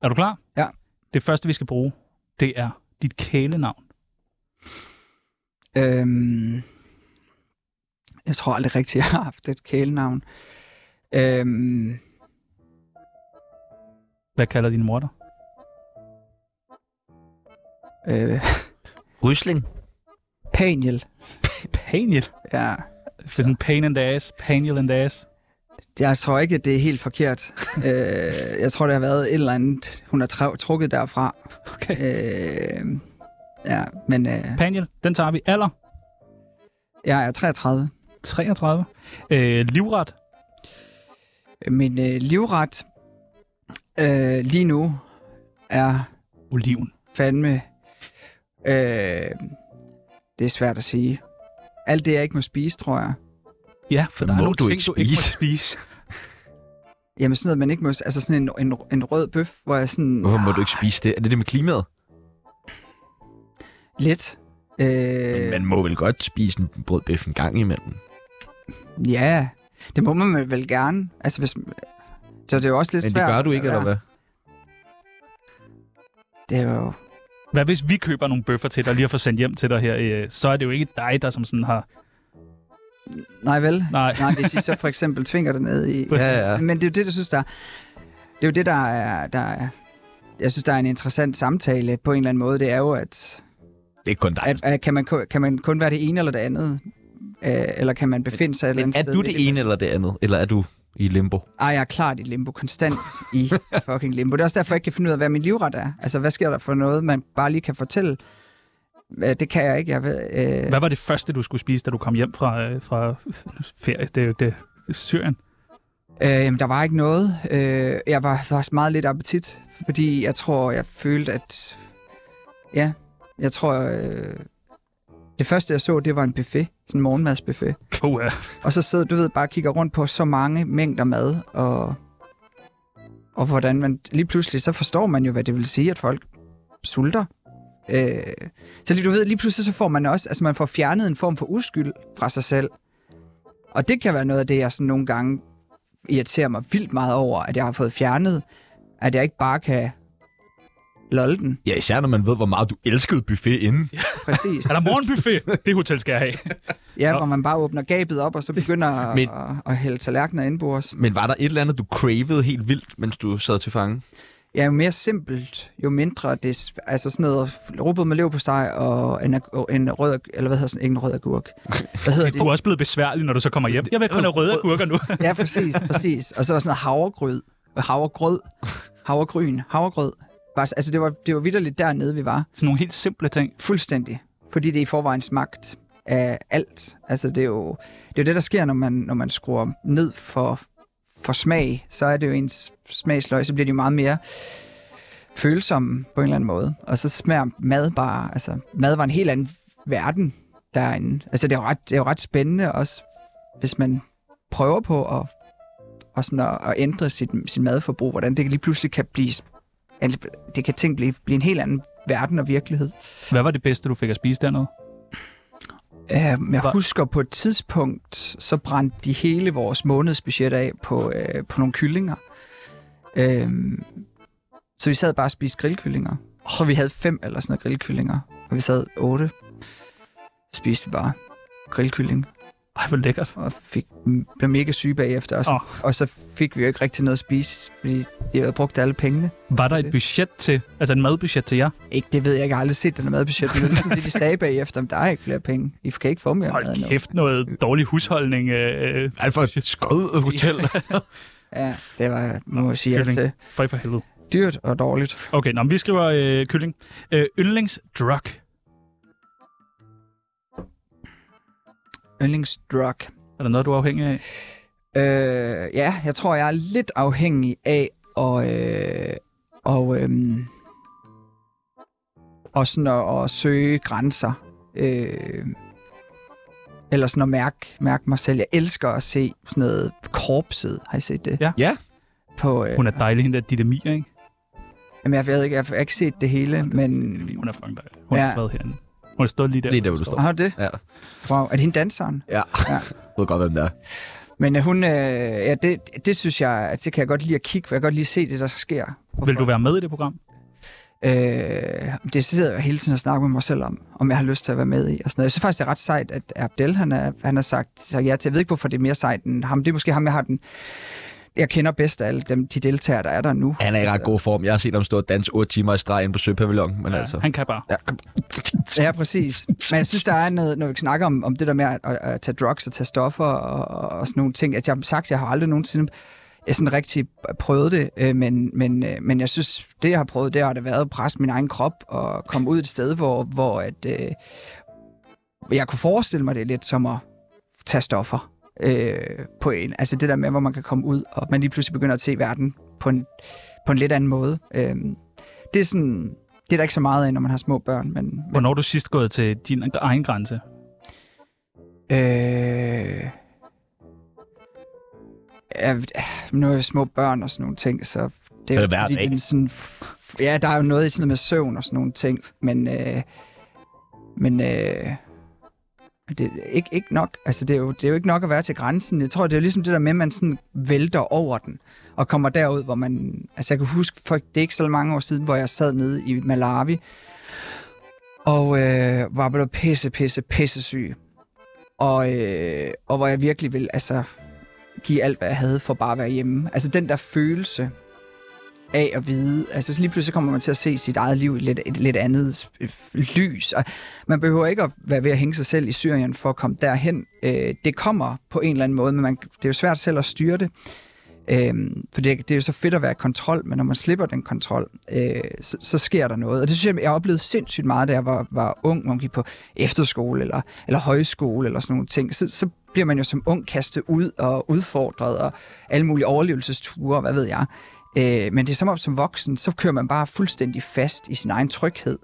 Er du klar? Ja. Det første, vi skal bruge, det er dit kælenavn. Øhm, jeg tror aldrig rigtigt, jeg har haft et kælenavn. Øhm, Hvad kalder din mor dig? øh, Rysling? Paniel. Paniel. Ja, Det er sådan pain in the ass. Paniel in the ass. Jeg tror ikke, at det er helt forkert. øh, jeg tror, det har været et eller andet, hun har trukket derfra. Okay. Øh, ja, men øh, Paniel, den tager vi. Alder? jeg er 33. 33. Øh, livret? Min øh, livret øh, lige nu er Oliven. fandme... Øh, det er svært at sige. Alt det, jeg ikke må spise, tror jeg. Ja, for der er Må nogle du ting, ikke du ikke må spise? Jamen sådan noget, man ikke må... Altså sådan en, en, en rød bøf, hvor jeg sådan... Hvorfor må du ikke spise det? Er det det med klimaet? Lidt. Øh, Man må vel godt spise en brød bøf en gang imellem. Ja, det må man vel gerne. Altså hvis... Så det er jo også lidt Men det svært. gør du ikke, eller hvad? Det er jo... Hvad hvis vi køber nogle bøffer til dig lige at få sendt hjem til dig her? øh, Så er det jo ikke dig, der som sådan har... Nej vel? Nej. Nej, hvis I så for eksempel tvinger det ned i... Præcis. Ja, ja. Men det er jo det, jeg synes, der... Det er jo det, der er... Der er jeg synes, der er en interessant samtale på en eller anden måde. Det er jo, at, Det er kun dig. at, at kan, man, kan man kun være det ene eller det andet? Øh, eller kan man befinde sig et eller andet er sted? du midt det ene eller det andet? Eller er du i limbo? Ej, jeg er klart i limbo, konstant i fucking limbo. Det er også derfor, jeg ikke kan finde ud af, hvad min livret er. Altså, hvad sker der for noget, man bare lige kan fortælle? Det kan jeg ikke. Jeg ved, øh, Hvad var det første, du skulle spise, da du kom hjem fra, øh, fra ferie? Det er jo det, Syrien. øh, jamen, der var ikke noget. Øh, jeg var faktisk meget lidt appetit, fordi jeg tror, jeg følte, at... Ja, jeg tror... Øh, det første, jeg så, det var en buffet. Sådan en morgenmadsbuffet. Oh, ja. Og så sidder du ved, bare kigger rundt på så mange mængder mad, og, og hvordan man lige pludselig, så forstår man jo, hvad det vil sige, at folk sulter. Øh, så lige, du ved, lige pludselig så får man også, altså man får fjernet en form for uskyld fra sig selv. Og det kan være noget af det, jeg sådan nogle gange irriterer mig vildt meget over, at jeg har fået fjernet, at jeg ikke bare kan lolle den. Ja, især når man ved, hvor meget du elskede buffet inden. Præcis. Er der morgenbuffet? Det hotel skal jeg have. Ja, hvor man bare åbner gabet op, og så begynder at, Men- at, at hælde tallerkener indbords. Men var der et eller andet, du cravede helt vildt, mens du sad til fange? Ja, jo mere simpelt, jo mindre det... Altså sådan noget rugbrød med leverpostej og en, en rød... Eller hvad hedder sådan? Ikke en rød agurk. Hvad hedder Det er det? også blevet besværligt, når du så kommer hjem. Jeg vil kun have røde agurker nu. Ja, præcis, præcis. Og så var sådan noget havregrød. Havregrød. Havregryn. Havregrød. Altså, det var, det var vidderligt dernede, vi var. Sådan nogle helt simple ting. Fuldstændig. Fordi det i forvejen smagt af alt. Altså, det er jo det, er jo det der sker, når man, når man skruer ned for, for smag. Så er det jo ens smagsløg, så bliver de jo meget mere følsomme på en eller anden måde. Og så smager mad bare... Altså, mad var en helt anden verden derinde. Altså, det er jo ret, det er jo ret spændende også, hvis man prøver på at, og sådan at, at ændre sit, sin madforbrug, hvordan det lige pludselig kan blive... Altså, det kan ting blive, blive en helt anden verden og virkelighed. Hvad var det bedste, du fik at spise dernede? Uh, jeg husker på et tidspunkt, så brændte de hele vores månedsbudget af på, uh, på nogle kyllinger. Uh, så vi sad bare og spiste grillkyllinger. Tror, vi havde fem eller sådan noget grillkyllinger, og vi sad otte. Så spiste vi bare grillkylling, Ej, hvor lækkert. og fik, blev mega syge bagefter. Og så, oh. og så fik vi jo ikke rigtig noget at spise, fordi de havde brugt alle pengene. Var der et budget til, altså en madbudget til jer? Ikke, det ved jeg ikke, jeg har aldrig set den madbudget, men det er ligesom det, de sagde bagefter, men der er ikke flere penge. I kan ikke få mere mad Hold nu. kæft, noget dårlig husholdning. Øh, Er det for et skød hotel? Ja, det var, må jeg sige, kylling. altså, for for helvede. dyrt og dårligt. Okay, nå, men vi skriver øh, kylling. Øh, yndlingsdrug. Yndlingsdrug. Er der noget, du er afhængig af? Øh, ja, jeg tror, jeg er lidt afhængig af at, øh, og, øh, og sådan at, at søge grænser. Øh, eller sådan at mærke, mærke mig selv. Jeg elsker at se sådan noget korpset. Har I set det? Ja. Ja. På, øh, Hun er dejlig, hende der Ditte Mia, ikke? jamen, jeg, ved ikke, jeg har ikke set det hele, men... Hun er fucking dejlig. Hun ja. Ja. har været herinde. Hun stået lige der. Lige der, hvor du står. Har du det? Ja. Wow, er det hende danseren? Ja. Ja. Jeg ved godt, hvem det er. Men øh, hun, øh, ja, det, det synes jeg, at det kan jeg godt lide at kigge, for jeg kan godt lide at se det, der sker. Vil du være med i det program? Øh, det sidder jeg hele tiden og snakker med mig selv om, om jeg har lyst til at være med i. Og sådan noget. Jeg synes faktisk, det er ret sejt, at Abdel han, er, han har sagt så ja til. Jeg ved ikke, hvorfor det er mere sejt end ham. Det er måske ham, jeg har den... Jeg kender bedst af alle dem, de deltagere, der er der nu. Han er i ret god form. Jeg har set ham stå og danse 8 timer i streg inde på Søpavillon, men Ja, altså... Han kan bare. Ja. Ja, præcis. Men jeg synes, der er noget, når vi snakker om, om det der med at, at, at tage drugs og tage stoffer og, og sådan nogle ting. At jeg har sagt, jeg har aldrig nogensinde jeg sådan rigtig prøvet det, øh, men, men, øh, men jeg synes, det jeg har prøvet, det har det været at presse min egen krop og komme ud et sted, hvor, hvor at, øh, jeg kunne forestille mig det lidt som at tage stoffer øh, på en. Altså det der med, hvor man kan komme ud, og man lige pludselig begynder at se verden på en, på en lidt anden måde. Øh, det er sådan, det er der ikke så meget af, når man har små børn, men, men Hvornår er du sidst gået til din egen grænse? Øh... Ja, nu er jeg små børn og sådan nogle ting, så det Er er, det fordi, er sådan, Ja, der er jo noget i sådan noget med søvn og sådan nogle ting, men... Øh, men øh, det er ikke, ikke nok. Altså, det er, jo, det er jo ikke nok at være til grænsen. Jeg tror, det er jo ligesom det der med, at man sådan vælter over den og kommer derud, hvor man... Altså, jeg kan huske, for det er ikke så mange år siden, hvor jeg sad nede i Malawi, og øh, var blevet pisse, pisse, pisse syg. Og, øh, og hvor jeg virkelig ville altså, give alt, hvad jeg havde for bare at være hjemme. Altså den der følelse af at vide, altså så lige pludselig kommer man til at se sit eget liv i lidt, et lidt andet øh, lys. Og man behøver ikke at være ved at hænge sig selv i Syrien for at komme derhen. Øh, det kommer på en eller anden måde, men man, det er jo svært selv at styre det. Øhm, for det, det er jo så fedt at være i kontrol, men når man slipper den kontrol, øh, så, så sker der noget. Og det synes jeg, jeg oplevede sindssygt meget, da jeg var, var ung, når man gik på efterskole eller, eller højskole eller sådan nogle ting. Så, så bliver man jo som ung kastet ud og udfordret og alle mulige overlevelsesture, hvad ved jeg. Øh, men det er som om som voksen, så kører man bare fuldstændig fast i sin egen tryghed.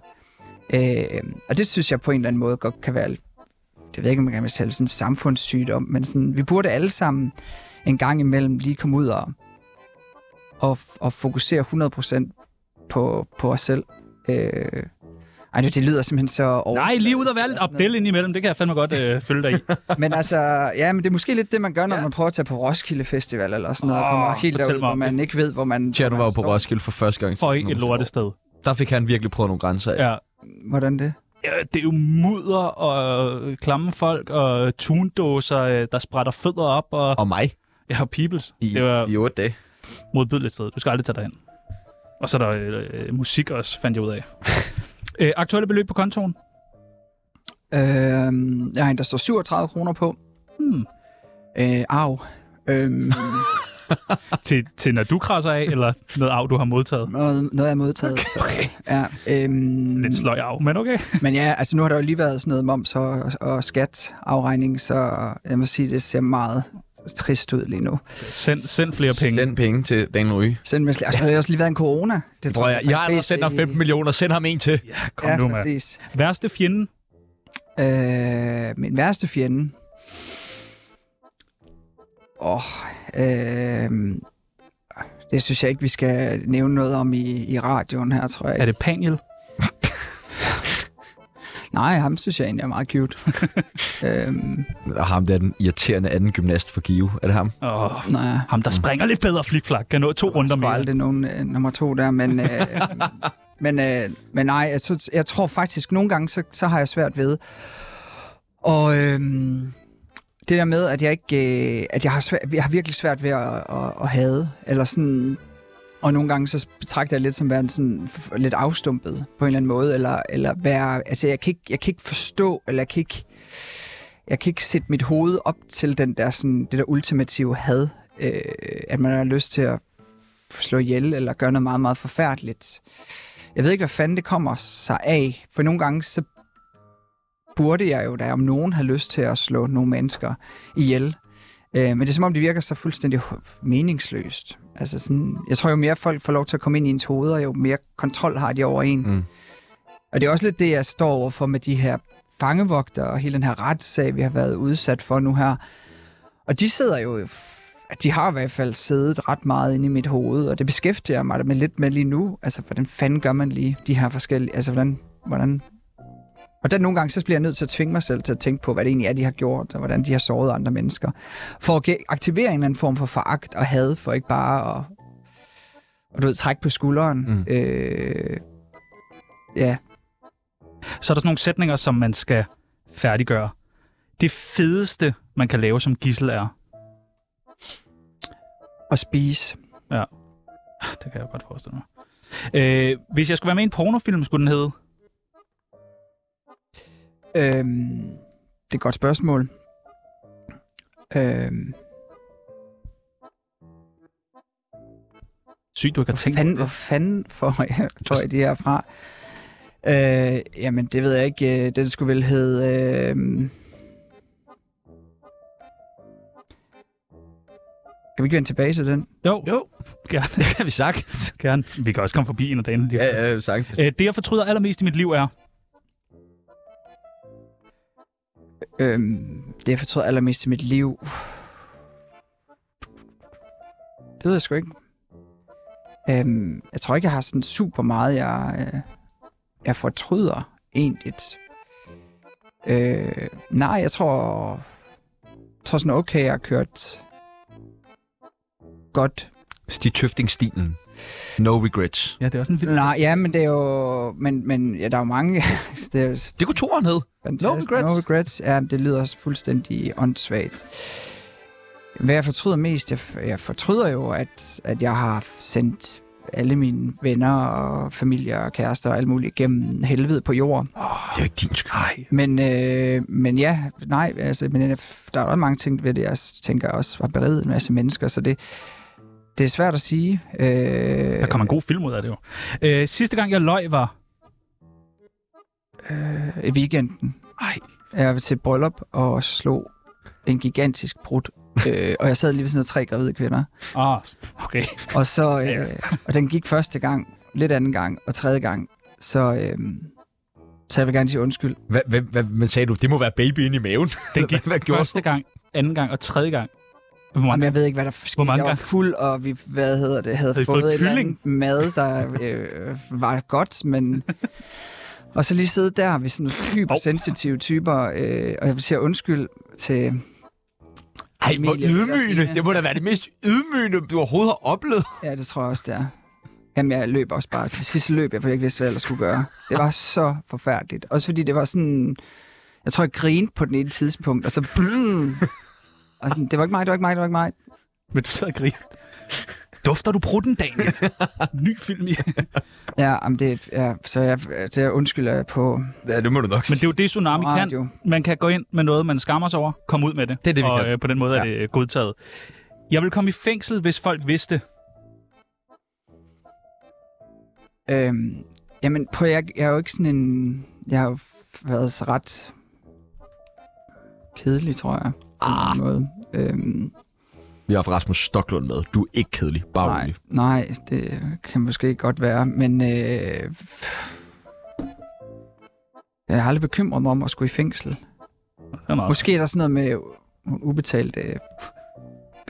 Øh, og det synes jeg på en eller anden måde godt kan være, det ved jeg ikke, om man kan kalde sådan en samfundssygdom, men sådan, vi burde alle sammen en gang imellem lige komme ud og, og, og fokusere 100% på, på os selv. Øh, ej, det, lyder simpelthen så over. Nej, lige ud og være lidt Abdel indimellem. Det kan jeg fandme godt øh, følge dig i. Men altså, ja, men det er måske lidt det, man gør, når ja. man prøver at tage på Roskilde Festival eller sådan noget, Åh, og kommer helt derud, mig hvor man ikke ved, hvor man, Tja, hvor du var jo på. Roskilde for første gang. For ikke et lortested. Der fik han virkelig prøvet nogle grænser af. Ja. Hvordan det? Ja, det er jo mudder og øh, klamme folk og tundåser, øh, der sprætter fødder op. Og, Og mig ja, og peoples. i, Det var i otte dage. modbydeligt sted. Du skal aldrig tage dig hen. Og så er der øh, øh, musik også, fandt jeg ud af. øh, aktuelle beløb på kontoen? Øh, jeg har en, der står 37 kroner på. Hmm. Øh, arv. Øhm, Til, til når du krasser af, eller noget af, du har modtaget? noget, noget jeg har modtaget. Så, Okay. ja, øhm, Lidt sløj af, men okay. men ja, altså nu har der jo lige været sådan noget moms og, og skat afregning, så jeg må sige, det ser meget trist ud lige nu. Send, send flere penge. Send penge til Daniel Ryge. Send med, og så har der også lige været en corona. Det Tror jeg, jeg har allerede sendt dig 15 millioner. Send ham en til. Ja, kom Ja, nu, mand. præcis. Værste fjende? Øh, min værste fjende. Åh, oh, øh, det synes jeg ikke, vi skal nævne noget om i, i radioen her, tror jeg. Er det Paniel? Nej, ham synes jeg egentlig er meget cute. øhm, Og ham der er den irriterende anden gymnast for Give. Er det ham? Åh, nej, ham, der springer lidt bedre flikflak. Kan nå to runder der var mere. aldrig nogen øh, nummer to der, men, øh, men, øh, men nej, jeg, synes, jeg tror faktisk, nogle gange, så, så har jeg svært ved. Og øh, det der med, at jeg ikke, øh, at jeg har, svært, jeg har virkelig svært ved at, at, at hade, eller sådan, og nogle gange så betragter jeg lidt som værende sådan lidt afstumpet på en eller anden måde, eller, eller være, altså jeg kan, ikke, jeg kan ikke forstå, eller jeg kan ikke, jeg kan ikke sætte mit hoved op til den der, sådan, det der ultimative had, øh, at man har lyst til at slå ihjel, eller gøre noget meget, meget forfærdeligt. Jeg ved ikke, hvad fanden det kommer sig af, for nogle gange så burde jeg jo da om nogen have lyst til at slå nogle mennesker ihjel. Øh, men det er som om, det virker så fuldstændig meningsløst. Altså sådan, jeg tror jo mere folk får lov til at komme ind i ens hoveder, jo mere kontrol har de over en. Mm. Og det er også lidt det, jeg står overfor med de her fangevogter og hele den her retssag, vi har været udsat for nu her. Og de sidder jo, de har i hvert fald siddet ret meget inde i mit hoved, og det beskæftiger mig med lidt med lige nu. Altså, hvordan fanden gør man lige de her forskellige, altså hvordan, hvordan og der nogle gange, så bliver jeg nødt til at tvinge mig selv til at tænke på, hvad det egentlig er, de har gjort, og hvordan de har såret andre mennesker. For at aktivere en eller anden form for foragt og had, for ikke bare at og du ved, trække på skulderen. Mm. Øh, ja, Så er der sådan nogle sætninger, som man skal færdiggøre. Det fedeste, man kan lave som gissel er... og spise. Det kan jeg godt forestille mig. Øh, hvis jeg skulle være med i en pornofilm, skulle den hedde... Øhm, det er et godt spørgsmål. Øhm, Sygt, du ikke har tænkt fanden, hvor det. fanden får jeg, får jeg de her fra? Øh, jamen, det ved jeg ikke. Øh, Den skulle vel hedde... Øh, kan vi ikke vende tilbage til den? Jo, Jo, gerne. det kan vi sagt. gerne. Vi kan også komme forbi en af dagene. lige Ja, ja, sagt. Øh, det, jeg fortryder allermest i mit liv, er... Øhm, det, jeg fortrød allermest i mit liv... Det ved jeg sgu ikke. Øhm, jeg tror ikke, jeg har sådan super meget, jeg, øh, jeg fortryder egentlig. Øh, nej, jeg tror, jeg tror sådan okay, jeg har kørt godt. Stig Tøfting-stilen. No regrets. Ja, det er også en vild... Nej, ja, men det er jo... Men, men ja, der er jo mange... det er jo Det kunne toeren hed. Fantastisk. No regrets. No regrets. Ja, det lyder også fuldstændig åndssvagt. Hvad jeg fortryder mest? Jeg, jeg fortryder jo, at, at jeg har sendt alle mine venner og familie og kærester og alt muligt gennem helvede på jord. Det er jo ikke din skyld. Men, øh, men ja, nej, altså, men jeg- der er også mange ting ved det, jeg tænker også var beriget en masse mennesker, så det, det er svært at sige. Øh, Der kommer en god film ud af det jo. Øh, sidste gang, jeg løg, var... øh, i weekenden. Ej, Jeg var til bryllup og slog en gigantisk brud. øh, og jeg sad lige ved sådan af tre gravide kvinder. ah, okay. Og så, øh, og den gik første gang, lidt anden gang og tredje gang. Så, øh, så jeg vil gerne sige undskyld. Hvad, hvad, hvad, men sagde du, det må være baby inde i maven? Den gik hvad gjorde første gang, anden gang og tredje gang. Hvor Jamen, mange jeg ved ikke, hvad der skete. Jeg var fuld, og vi hvad hedder det, havde, Havde I fået, fået et eller andet mad, der øh, var godt, men... Og så lige sidde der ved sådan nogle hypersensitive typer, øh, og jeg vil sige undskyld til... Ej, hvor ydmygende. Det må da være det mest ydmygende, du overhovedet har oplevet. Ja, det tror jeg også, det er. Jamen, jeg løb også bare. Til sidst løb jeg, for jeg ikke vidste, hvad jeg skulle gøre. Det var så forfærdeligt. Også fordi det var sådan... Jeg tror, jeg grinede på den ene tidspunkt, og så... Blum, og sådan, det var ikke mig, det var ikke mig, det var ikke mig. Men du sad og grinte. Dufter du prutten, Daniel? Ny film i. Ja, jamen det, ja så jeg, så jeg undskylder på Ja, det må du nok Men det er jo det, Tsunami kan. radio. Man kan gå ind med noget, man skammer sig over, komme ud med det. Det er det, vi og kan. øh, på den måde ja. er det øh, godtaget. Jeg vil komme i fængsel, hvis folk vidste. Øhm, jamen, på, jeg, jeg er jo ikke sådan en... Jeg har jo været så ret kedelig, tror jeg. På Ah. en måde. Øhm, Vi har haft Rasmus Stoklund med. Du er ikke kedelig. Bare nej, rolig. nej, det kan måske godt være, men... Øh, jeg har aldrig bekymret mig om at skulle i fængsel. Er. Måske er der sådan noget med nogle ubetalte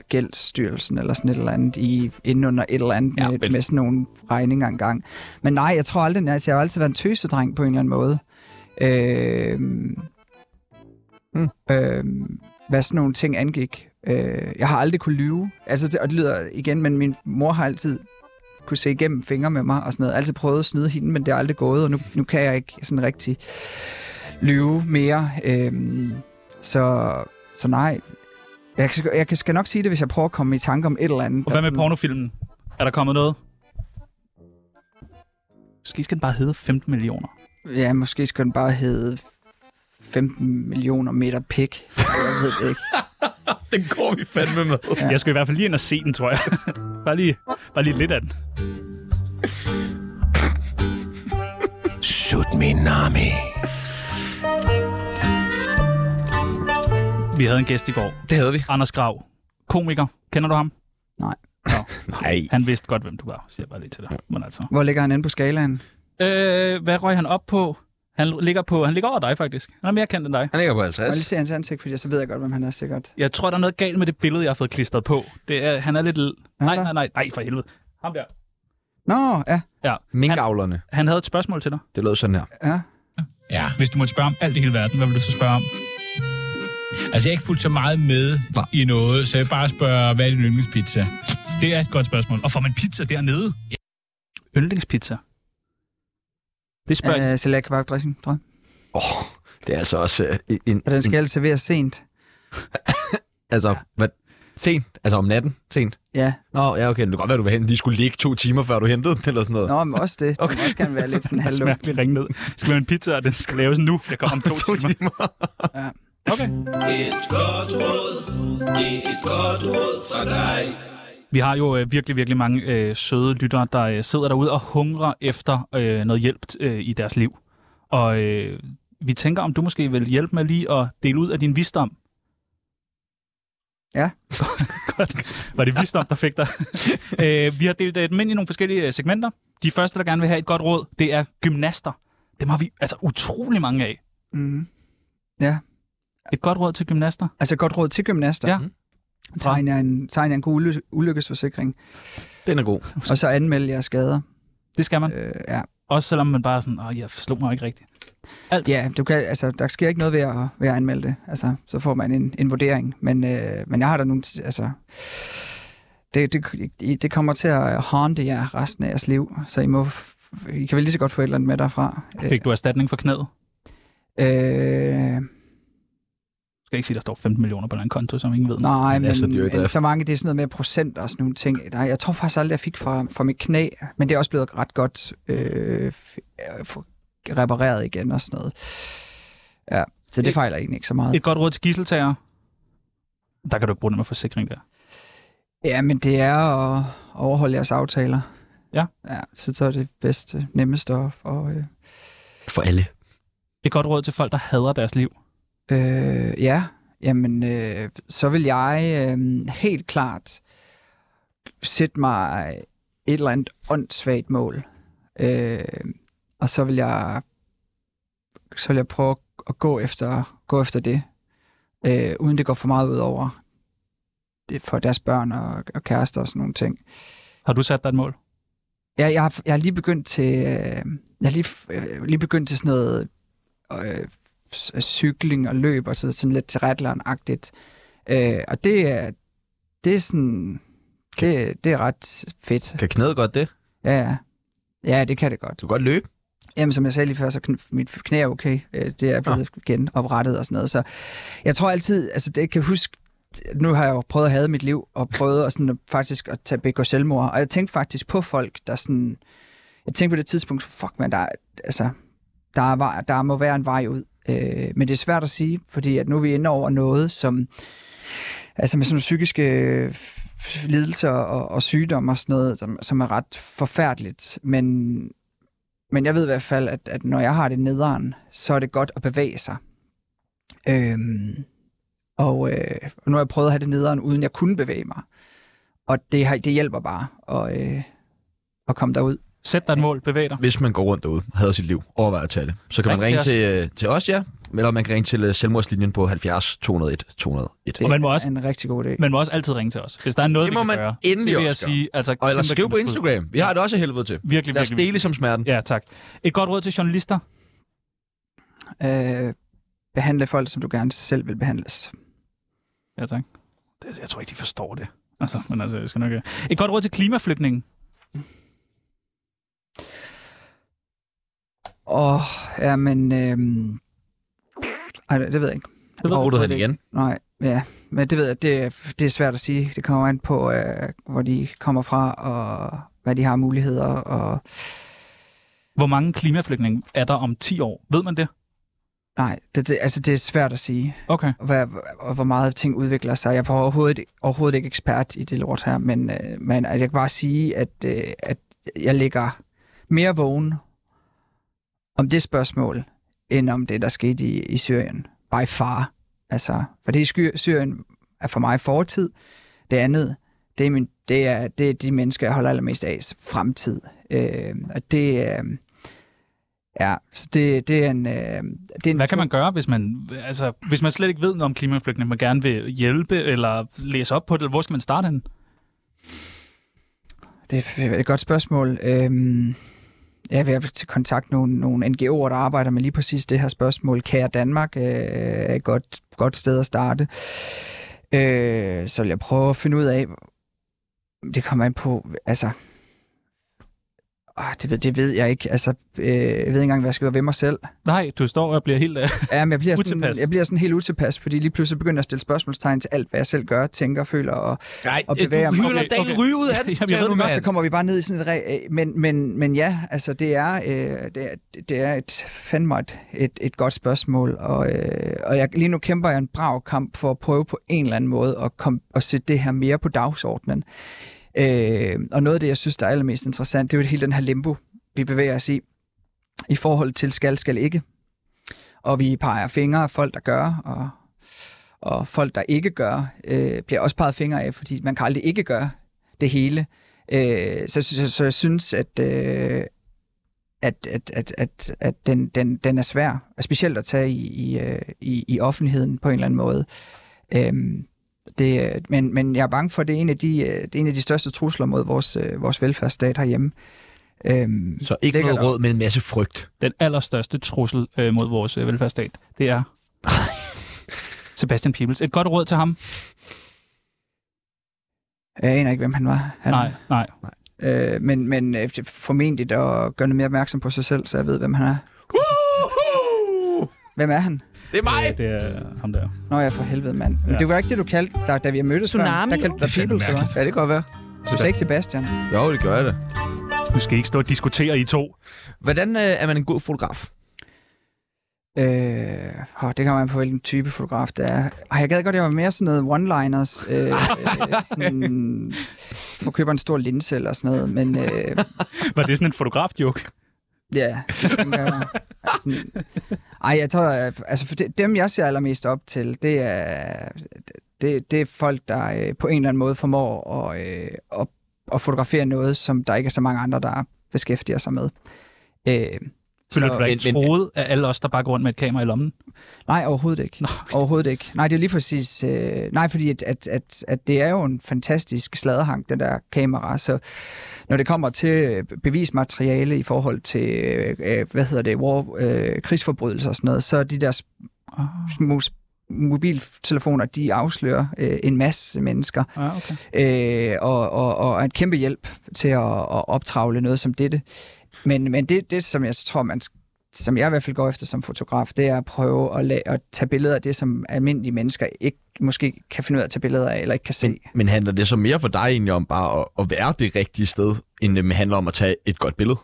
gældsstyrelsen eller sådan et eller andet i, inden under et eller andet Ja, med, men- med sådan nogle regninger engang. Men nej, jeg tror aldrig, altså, jeg har altid været en tøsedreng på en eller anden måde. Øhm, Hmm. øhm, hvad sådan nogle ting angik. Øh, jeg har aldrig kunne lyve. Altså, det, og det lyder igen, men min mor har altid kunne se igennem fingre med mig og sådan noget. Altid prøvet at snyde hende, men det er aldrig gået, og nu, nu kan jeg ikke sådan rigtig lyve mere. Øhm, så, så nej. Jeg, kan- jeg kan- skal nok sige det, hvis jeg prøver at komme i tanke om et eller andet. Og hvad med sådan- pornofilmen? Er der kommet noget? Måske skal den bare hedde 15 millioner. Ja, måske skal den bare hedde 15 millioner meter pik. Jeg ved det ikke. Den går vi fandme med. Ja. Jeg skal i hvert fald lige ind og se den, tror jeg. bare, lige, bare lige lidt af den. Sut min nami. Vi havde en gæst i går. Det havde vi. Anders Grav. Komiker. Kender du ham? Nej. Nå, Nej. han vidste godt, hvem du var, siger jeg bare lige til dig. Men altså. Hvor ligger han inde på skalaen? Øh, hvad røg han op på? Han ligger, på, han ligger over dig, faktisk. Han er mere kendt end dig. Han ligger på Jeg vil lige 50. se hans ansigt, fordi så ved jeg godt, hvem han er sikkert. Jeg tror, der er noget galt med det billede, jeg har fået klistret på. Det er, han er lidt... l- Nej, nej, nej, nej, for helvede. Ham der. Nå, ja. Ja. Minkavlerne. Han havde et spørgsmål til dig. Det lød sådan her. ja. Ja, hvis du måtte spørge om alt i hele verden, hvad vil du så spørge om? Altså, jeg er ikke fuldt så meget med i noget, så jeg bare spørger, hvad er din yndlingspizza? Det er et godt spørgsmål. Og får man pizza dernede? Yndlingspizza. Det spørger jeg. Uh, Salat kebab dressing, tror jeg. Åh, oh, det er altså også uh, en... Og den skal altså serveres sent. Altså, hvad? Sent? Altså om natten? Sent? Ja. Nå, ja, okay. Det kan godt være, du vil hente. De skulle ligge to timer, før du hentede den, eller sådan noget. Nå, men også det. Okay. Det må også gerne være lidt sådan Det er ringe ned. Skal vi have en pizza, og den skal laves nu? Det kommer om to, to timer. timer. Okay. Et godt råd, det er et godt råd fra dig. Vi har jo øh, virkelig, virkelig mange øh, søde lyttere, der øh, sidder derude og hungrer efter øh, noget hjælp øh, i deres liv. Og øh, vi tænker, om du måske vil hjælpe med lige at dele ud af din visdom. Ja. Godt. Var det visdom, der fik dig? øh, vi har delt øh, dem ind i nogle forskellige øh, segmenter. De første, der gerne vil have et godt råd, det er gymnaster. Dem har vi altså utrolig mange af. Mm. Et godt råd til gymnaster. Altså godt råd til gymnaster. Ja. Tegn en, tegn en god uly- ulykkesforsikring, Den er god. og så anmeld jeres skader. Det skal man. Øh, ja. Også selvom man bare er sådan, åh, jeg slog mig ikke rigtigt. ja, du kan, altså, der sker ikke noget ved at, ved at anmelde det. Altså, så får man en, en vurdering. Men, øh, men jeg har da nogle... Altså, det, det, det kommer til at haunte jer resten af jeres liv, så I må... I kan vel lige så godt få et eller andet med derfra. Fik du erstatning for knæet? Øh, skal ikke sige, der står 15 millioner på den konto, som ingen ved. nej, Men men, altså, det er men, så mange, det er sådan noget med procent og sådan nogle ting. Nej, jeg tror faktisk aldrig, jeg fik fra, fra mit knæ, men det er også blevet ret godt øh, f- repareret igen og sådan noget. Ja, så det Et- fejler egentlig ikke så meget. Et godt råd til gisseltager. Der kan du ikke bruge det med forsikring der. Ja, men det er at overholde jeres aftaler. Ja. Ja, så, så er det bedste, nemmeste og, og øh, For alle. Et godt råd til folk, der hader deres liv. Øh, ja, jamen øh, så vil jeg øh, helt klart sætte mig et eller andet åndssvagt mål. Øh, og så vil jeg så vil jeg prøve at gå efter, gå efter det, øh, uden det går for meget ud over det for deres børn og, og kærester og sådan nogle ting. Har du sat dig et mål? Ja, jeg har, jeg har lige begyndt til, øh, jeg har lige, øh, lige begyndt til sådan noget øh, cykling og løb og sådan, sådan lidt til agtigt øh, Og det er, det er sådan, det, det er ret fedt. Kan knæet godt det? Ja, ja. Ja, det kan det godt. Du kan godt løbe. Jamen, som jeg sagde lige før, så kn- mit knæ er okay. Øh, Det er blevet igen oprettet og sådan noget. Så jeg tror altid, altså det kan huske, nu har jeg jo prøvet at have mit liv, og prøvet at, sådan, faktisk at tage begå selvmord. Og jeg tænkte faktisk på folk, der sådan... Jeg tænkte på det tidspunkt, fuck man, der, er- altså, der, er, vej- der må være en vej ud. Øh, men det er svært at sige, fordi at nu er vi inde over noget, som... Altså med sådan nogle psykiske øh, lidelser og, og sygdomme og sådan noget, som, som er ret forfærdeligt. Men, men jeg ved i hvert fald, at, at når jeg har det nederen, så er det godt at bevæge sig. Øhm, og, øh, og nu har jeg prøvet at have det nederen, uden jeg kunne bevæge mig. Og det, det hjælper bare at, øh, at komme derud. Sæt dig et mål, bevæg dig. Hvis man går rundt derude og hader sit liv, overvej at tage det. Så kan Ring man ringe til til, øh, til os, ja. Eller man kan ringe til øh, selvmordslinjen på 70 201 201. Det Og man må er også- en rigtig god idé. Man må også altid ringe til os. Hvis der er noget, Det vi må kan man gøre. endelig det vil jeg sige. Altså, Og eller skriv på. Instagram. Vi har det også af helvede til. Virkelig, Lad os virkelig. dele som smerten. Ja, tak. Et godt råd til journalister. Øh, behandle folk, som du gerne selv vil behandles. Ja, tak. Det, jeg tror ikke, de forstår det. Altså, men altså, jeg skal nok... Et godt råd til klimaflygtningen. Åh, oh, ja, men... Øh, ej, det det ved jeg ikke. Det ved Bruger du overhovedet den igen? Nej, ja. Men det ved jeg, det, er- det er svært at sige. Det kommer an på, øh, hvor de kommer fra, og hvad de har muligheder. Og, Hvor mange klimaflygtninge er der om 10 år? Ved man det? nej, det, det, altså, det er svært at sige, Okay. hvad, og hvor meget ting udvikler sig. Jeg er på overhovedet, overhovedet ikke ekspert i det lort her, men, øh, men jeg kan bare sige, at, øh, at jeg ligger mere vågen om det spørgsmål, end om det, der skete i, i Syrien. By far. Altså, for det i Syrien er for mig fortid. Det andet, det er, min, det er, det er de mennesker, jeg holder allermest af, fremtid. Øh, og det er... Ja, så det, det er en... Øh, det er en Hvad kan man gøre, hvis man, altså, hvis man slet ikke ved noget om klimaflygtning, man gerne vil hjælpe eller læse op på det? Hvor skal man starte hen? Det er et godt spørgsmål. Øhm, jeg har til kontakt nogle, nogle NGO'er, der arbejder med lige præcis det her spørgsmål. Kære Danmark øh, er et godt, godt sted at starte. Øh, så vil jeg prøve at finde ud af, det kommer an på, altså, åh, det, ved, det ved jeg ikke. Altså, øh, jeg ved ikke engang, hvad jeg skal gøre ved mig selv. Nej, du står og bliver helt... Uh, Ja, men jeg bliver, sådan, Utilpas. jeg bliver sådan helt utilpas, fordi lige pludselig begynder jeg at stille spørgsmålstegn til alt, hvad jeg selv gør, tænker, føler og, Nej, og bevæger du mig. hylder Okay, okay. ryge ud af den. Jamen, jeg ved nu det så kommer vi bare ned i sådan et... Re- øh, men, men, men ja, altså det er, øh, det er, det er et, fandme et, et, et godt spørgsmål, og, øh, og jeg, lige nu kæmper jeg en brav kamp for at prøve på en eller anden måde at, kom, at sætte det her mere på dagsordenen. Øh, og noget af det, jeg synes, der er allermest interessant, det er jo hele den her limbo, vi bevæger os i, i forhold til skal, skal ikke. Og vi peger fingre af folk, der gør, og, og folk, der ikke gør, øh, bliver også peget fingre af, fordi man kan aldrig ikke gøre det hele. Øh, så, så, så jeg synes, at, øh, at, at, at, at, at den, den, den er svær, og specielt at tage i, i, øh, i, i offentligheden på en eller anden måde. Øhm, det, øh, men, men jeg er bange for, at det er en af de, øh, det er en af de største trusler mod vores, øh, vores velfærdsstat herhjemme. Øhm, Så ikke noget der- råd, men en masse frygt. den allerstørste trussel øh, mod vores øh, velfærdsstat, det er Sebastian Peebles. Et godt råd til ham? Jeg aner ikke, hvem han var. Han, Nej, nej. Øh, men men formentlig at gøre noget mere opmærksom på sig selv, så jeg ved, hvem han er. Woohoo! Hvem er han? Det er mig! Øh, Det er ham der. Nå, jeg er for helvede, mand. Men Ja. det var ikke det, du kaldte, da, da vi mødtes før. Tsunami? Der kaldte du dig er Beatles, eller. Ja, det kan godt være. Du sagde ikke Sebastian. Jo, det gør jeg det. Du skal ikke stå og diskutere i to. Hvordan øh, er man en god fotograf? Øh, åh, det kan man på, hvilken type fotograf det er. Ej, jeg gad godt, jeg var mere sådan noget one-liners. Øh, øh, sådan, for køber en stor linse eller sådan noget. Men øh, Var det sådan en fotograf-joke? Ja, sådan, ej, jeg tror, øh, altså for dem jeg ser allermest op til, det er, det, det er folk, der øh, på en eller anden måde formår at, øh, at, at fotografere noget, som der ikke er så mange andre, der beskæftiger sig med. Øh, Føler du dig ikke men- troet af alle os, der bare går rundt med et kamera i lommen? Nej, overhovedet ikke. Nå, Overhovedet ikke. Nej, det er lige præcis... Øh, nej, fordi at, at, at, at det er jo en fantastisk sladderhang, den der kamera. Så når det kommer til bevismateriale i forhold til, øh, hvad hedder det, war, øh, krigsforbrydelser og sådan noget, så er de der Ah, små mobiltelefoner, de afslører øh, en masse mennesker, ah, okay. øh, og, og, og er en kæmpe hjælp til at, at optravle noget som dette. Men, men det, det, som jeg tror, man som jeg i hvert fald går efter som fotograf, det er at prøve at, la- at tage billeder af det, som almindelige mennesker ikke måske kan finde ud af at tage billeder af, eller ikke kan se. Men, men handler det så mere for dig egentlig om bare at, at være det rigtige sted, end det handler om at tage et godt billede?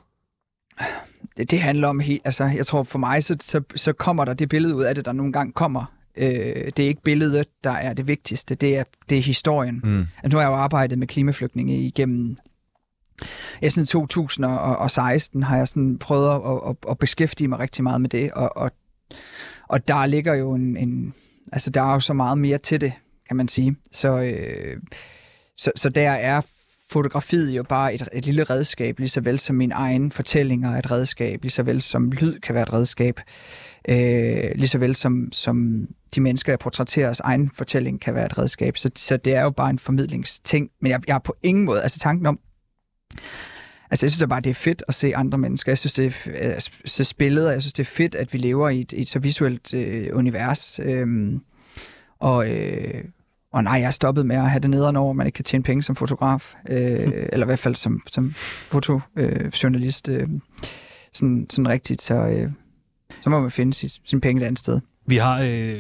Det, det handler om helt, altså jeg tror for mig, så, så, så kommer der det billede ud af det, der nogle gange kommer. Øh, det er ikke billedet, der er det vigtigste, det er, det er historien. Mm. Altså, nu har jeg jo arbejdet med klimaflygtninge igennem ja, siden 2016 har jeg sådan prøvet at, at, at beskæftige mig rigtig meget med det, og, og, og der ligger jo en, en, altså der er jo så meget mere til det, kan man sige. Så, øh, så, så der er fotografiet jo bare et, et lille redskab, lige så vel som min egen fortællinger er et redskab, lige så vel som lyd kan være et redskab, øh, lige så vel som, som de mennesker, jeg portrætteres egen fortælling kan være et redskab. Så, så det er jo bare en formidlingsting, men jeg, jeg er på ingen måde, altså tanken om, Altså, jeg synes bare, det er fedt at se andre mennesker. Jeg synes, det er øh, så spillet, og jeg synes, det er fedt, at vi lever i et, et så visuelt øh, univers. Øhm, og, øh, og nej, jeg er stoppet med at have det nederen over, at man ikke kan tjene penge som fotograf. Øh, eller i hvert fald som, som fotojournalist. Øh, sådan, sådan rigtigt. Så, øh, så må man finde sit, sin penge et andet sted. Vi har øh,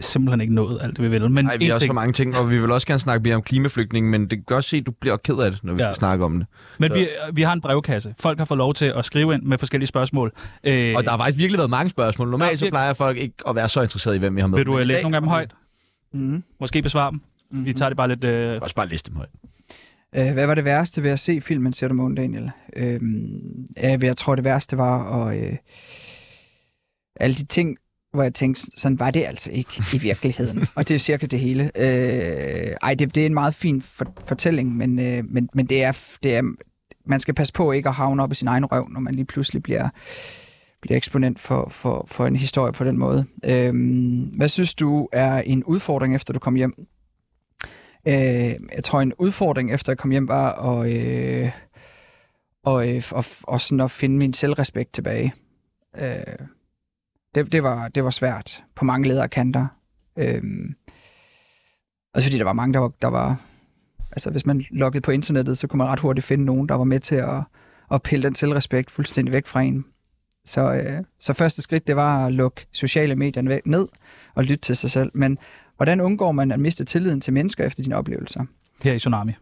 simpelthen ikke nået alt det, vi vil. Men Nej, vi har også ting, for mange ting, og vi vil også gerne snakke mere om klimaflygtning, men det kan godt se, at du bliver ked af det, når vi Ja. skal snakke om det. men vi, vi har en brevkasse. Folk har fået lov til at skrive ind med forskellige spørgsmål. Øh, Og der har faktisk virkelig været mange spørgsmål. Normalt Ja, så plejer folk ikke at være så interesserede i, hvem vi har med. vil du øh, læse nogle af dem højt? Mm. Måske besvare dem? Mm-hmm. Vi tager det bare lidt... Øh, Også bare liste dem højt. Øh, hvad var det værste ved at se filmen Ser du månen, Daniel? Øh, jeg, jeg tror, det værste var at... Øh, alle de ting, hvor jeg tænkte, sådan var det altså ikke i virkeligheden. og det er cirka det hele. Øh, ej, det, det er en meget fin for, fortælling, men, øh, men, men det, er, det er, man skal passe på ikke at havne op i sin egen røv, når man lige pludselig bliver, bliver eksponent for, for, for en historie på den måde. Øh, hvad synes du er en udfordring, efter du kom hjem? Øh, jeg tror, en udfordring, efter jeg kom hjem, var at, øh, og, øh, og, og sådan at finde min selvrespekt tilbage. Øh, det, det, var, det var svært på mange ledere kanter. Øh, også fordi der var mange, der var, der var... Altså, hvis man loggede på internettet, så kunne man ret hurtigt finde nogen, der var med til at, at pille den selvrespekt fuldstændig væk fra en. Så, øh, så første skridt, det var at lukke sociale medier ned og lytte til sig selv. Men hvordan undgår man at miste tilliden til mennesker efter dine oplevelser? Her i Tsunami.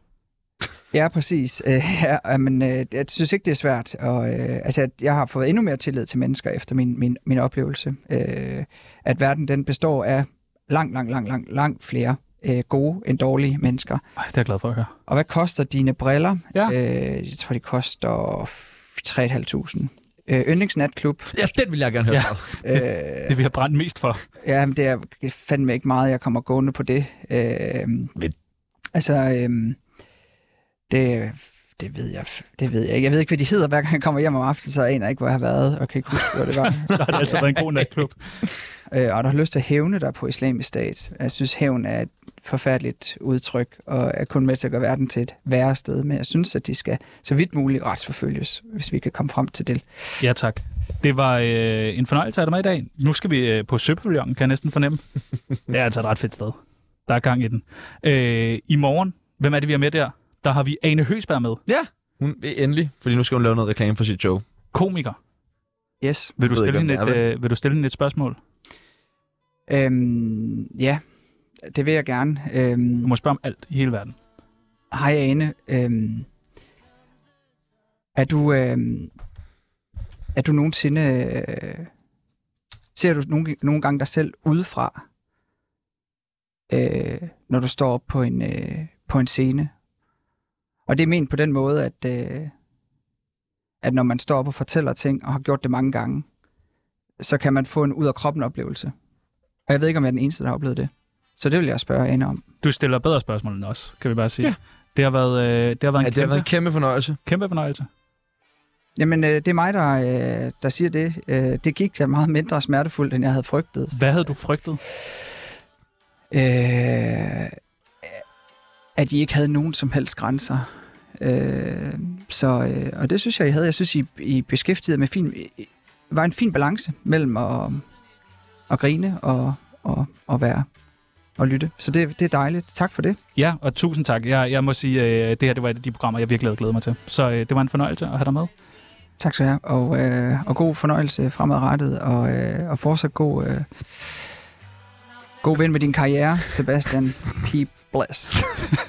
Ja, præcis. Øh, ja, men øh, jeg synes ikke, det er svært. Og, øh, altså, jeg, jeg har fået endnu mere tillid til mennesker efter min, min, min oplevelse. Øh, at verden den består af langt, langt, langt, langt, langt flere øh, gode end dårlige mennesker. Ej, det er jeg glad for at høre. Og hvad koster dine briller? Ja. Øh, jeg tror, de koster 3.500. Øh, yndlingsnatklub. Ja, den vil jeg gerne høre Ja. ja. Øh, Det vi har brændt mest for. Ja, men det er fandme ikke meget, jeg kommer gående på det. Øh, altså, øh, det, det ved jeg det ved jeg ikke. Jeg ved ikke, hvad de hedder, hver gang jeg kommer hjem om aftenen, så aner jeg ikke, hvor jeg har været, og kan ikke huske, hvor det var. Så har det altså været en god natklub. øh, og der har lyst til at hævne dig på islamisk stat. Jeg synes, hævn er et forfærdeligt udtryk, og er kun med til at gøre verden til et værre sted. Men jeg synes, at de skal så vidt muligt retsforfølges, hvis vi kan komme frem til det. Ja, tak. Det var øh, en fornøjelse at have dig med i dag. Nu skal vi øh, på Søpavillonen, kan jeg næsten fornemme. det er altså et ret fedt sted. Der er gang i den. Øh, I morgen, hvem er det, vi har med der? Der har vi Ane Høsberg med. ja, hun vil endelig, fordi nu skal hun lave noget reklame for sit show. Komiker. Yes. Vil du, stille ikke, et, øh, vil du stille hende et spørgsmål? Øhm, ja, det vil jeg gerne. Øhm, Du må spørge om alt i hele verden. Hej Ane. Øhm, er du øhm, er du nogensinde øh, ser du nogle, nogle gange dig selv udefra, øh, når du står op på en øh, på en scene? Og det er ment på den måde, at øh, at når man står op og fortæller ting og har gjort det mange gange, så kan man få en ud af kroppen oplevelse. Og jeg ved ikke, om jeg er den eneste, der har oplevet det. Så det vil jeg spørge Ane om. Du stiller bedre spørgsmål end os, kan vi bare sige. Ja. Det har været, øh, det har været en Ja, det har kæmpe, været en kæmpe fornøjelse. kæmpe fornøjelse. Jamen, øh, det er mig, der, øh, der siger det. Øh, det gik da meget mindre smertefuldt, end jeg havde frygtet. Hvad havde du frygtet? Øh, at I ikke havde nogen som helst grænser. Øh, så, øh, og det synes jeg, I havde. Jeg synes, I, I beskæftigede med fin, var en fin balance mellem at, at grine og, og, og være og lytte. Så det, det er dejligt. Tak for det. Ja, og tusind tak. Jeg, jeg må sige, øh, det her det var et af de programmer, jeg virkelig havde glædet mig til. Så øh, det var en fornøjelse at have dig med. Tak skal du have. Og, øh, og god fornøjelse fremadrettet, og, øh, og fortsat god, øh, god vind med din karriere, Sebastian P. Bless.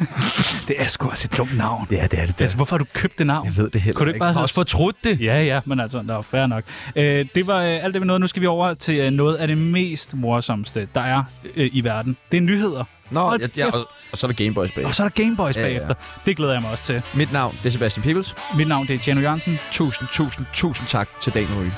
Det er sgu også et dumt navn. Ja, det er det. Altså, hvorfor har du købt det navn? Jeg ved det heller Kunne du ikke bare have- fortrudt det. Ja, ja, men altså, der er fair nok. Øh, det var øh, alt det, vi nåede. Nu skal vi over til øh, noget af det mest morsomste, der er øh, i verden. Det er nyheder. Nå, Hold ja, ja, og, og så er der Gameboys bag. Og så er der Gameboys Ja, ja. bagefter. Det glæder jeg mig også til. Mit navn det er Sebastian Peebles. Mit navn det er Tjano Jørgensen. Tusind, tusind, tusind tak til Daniel Ryge.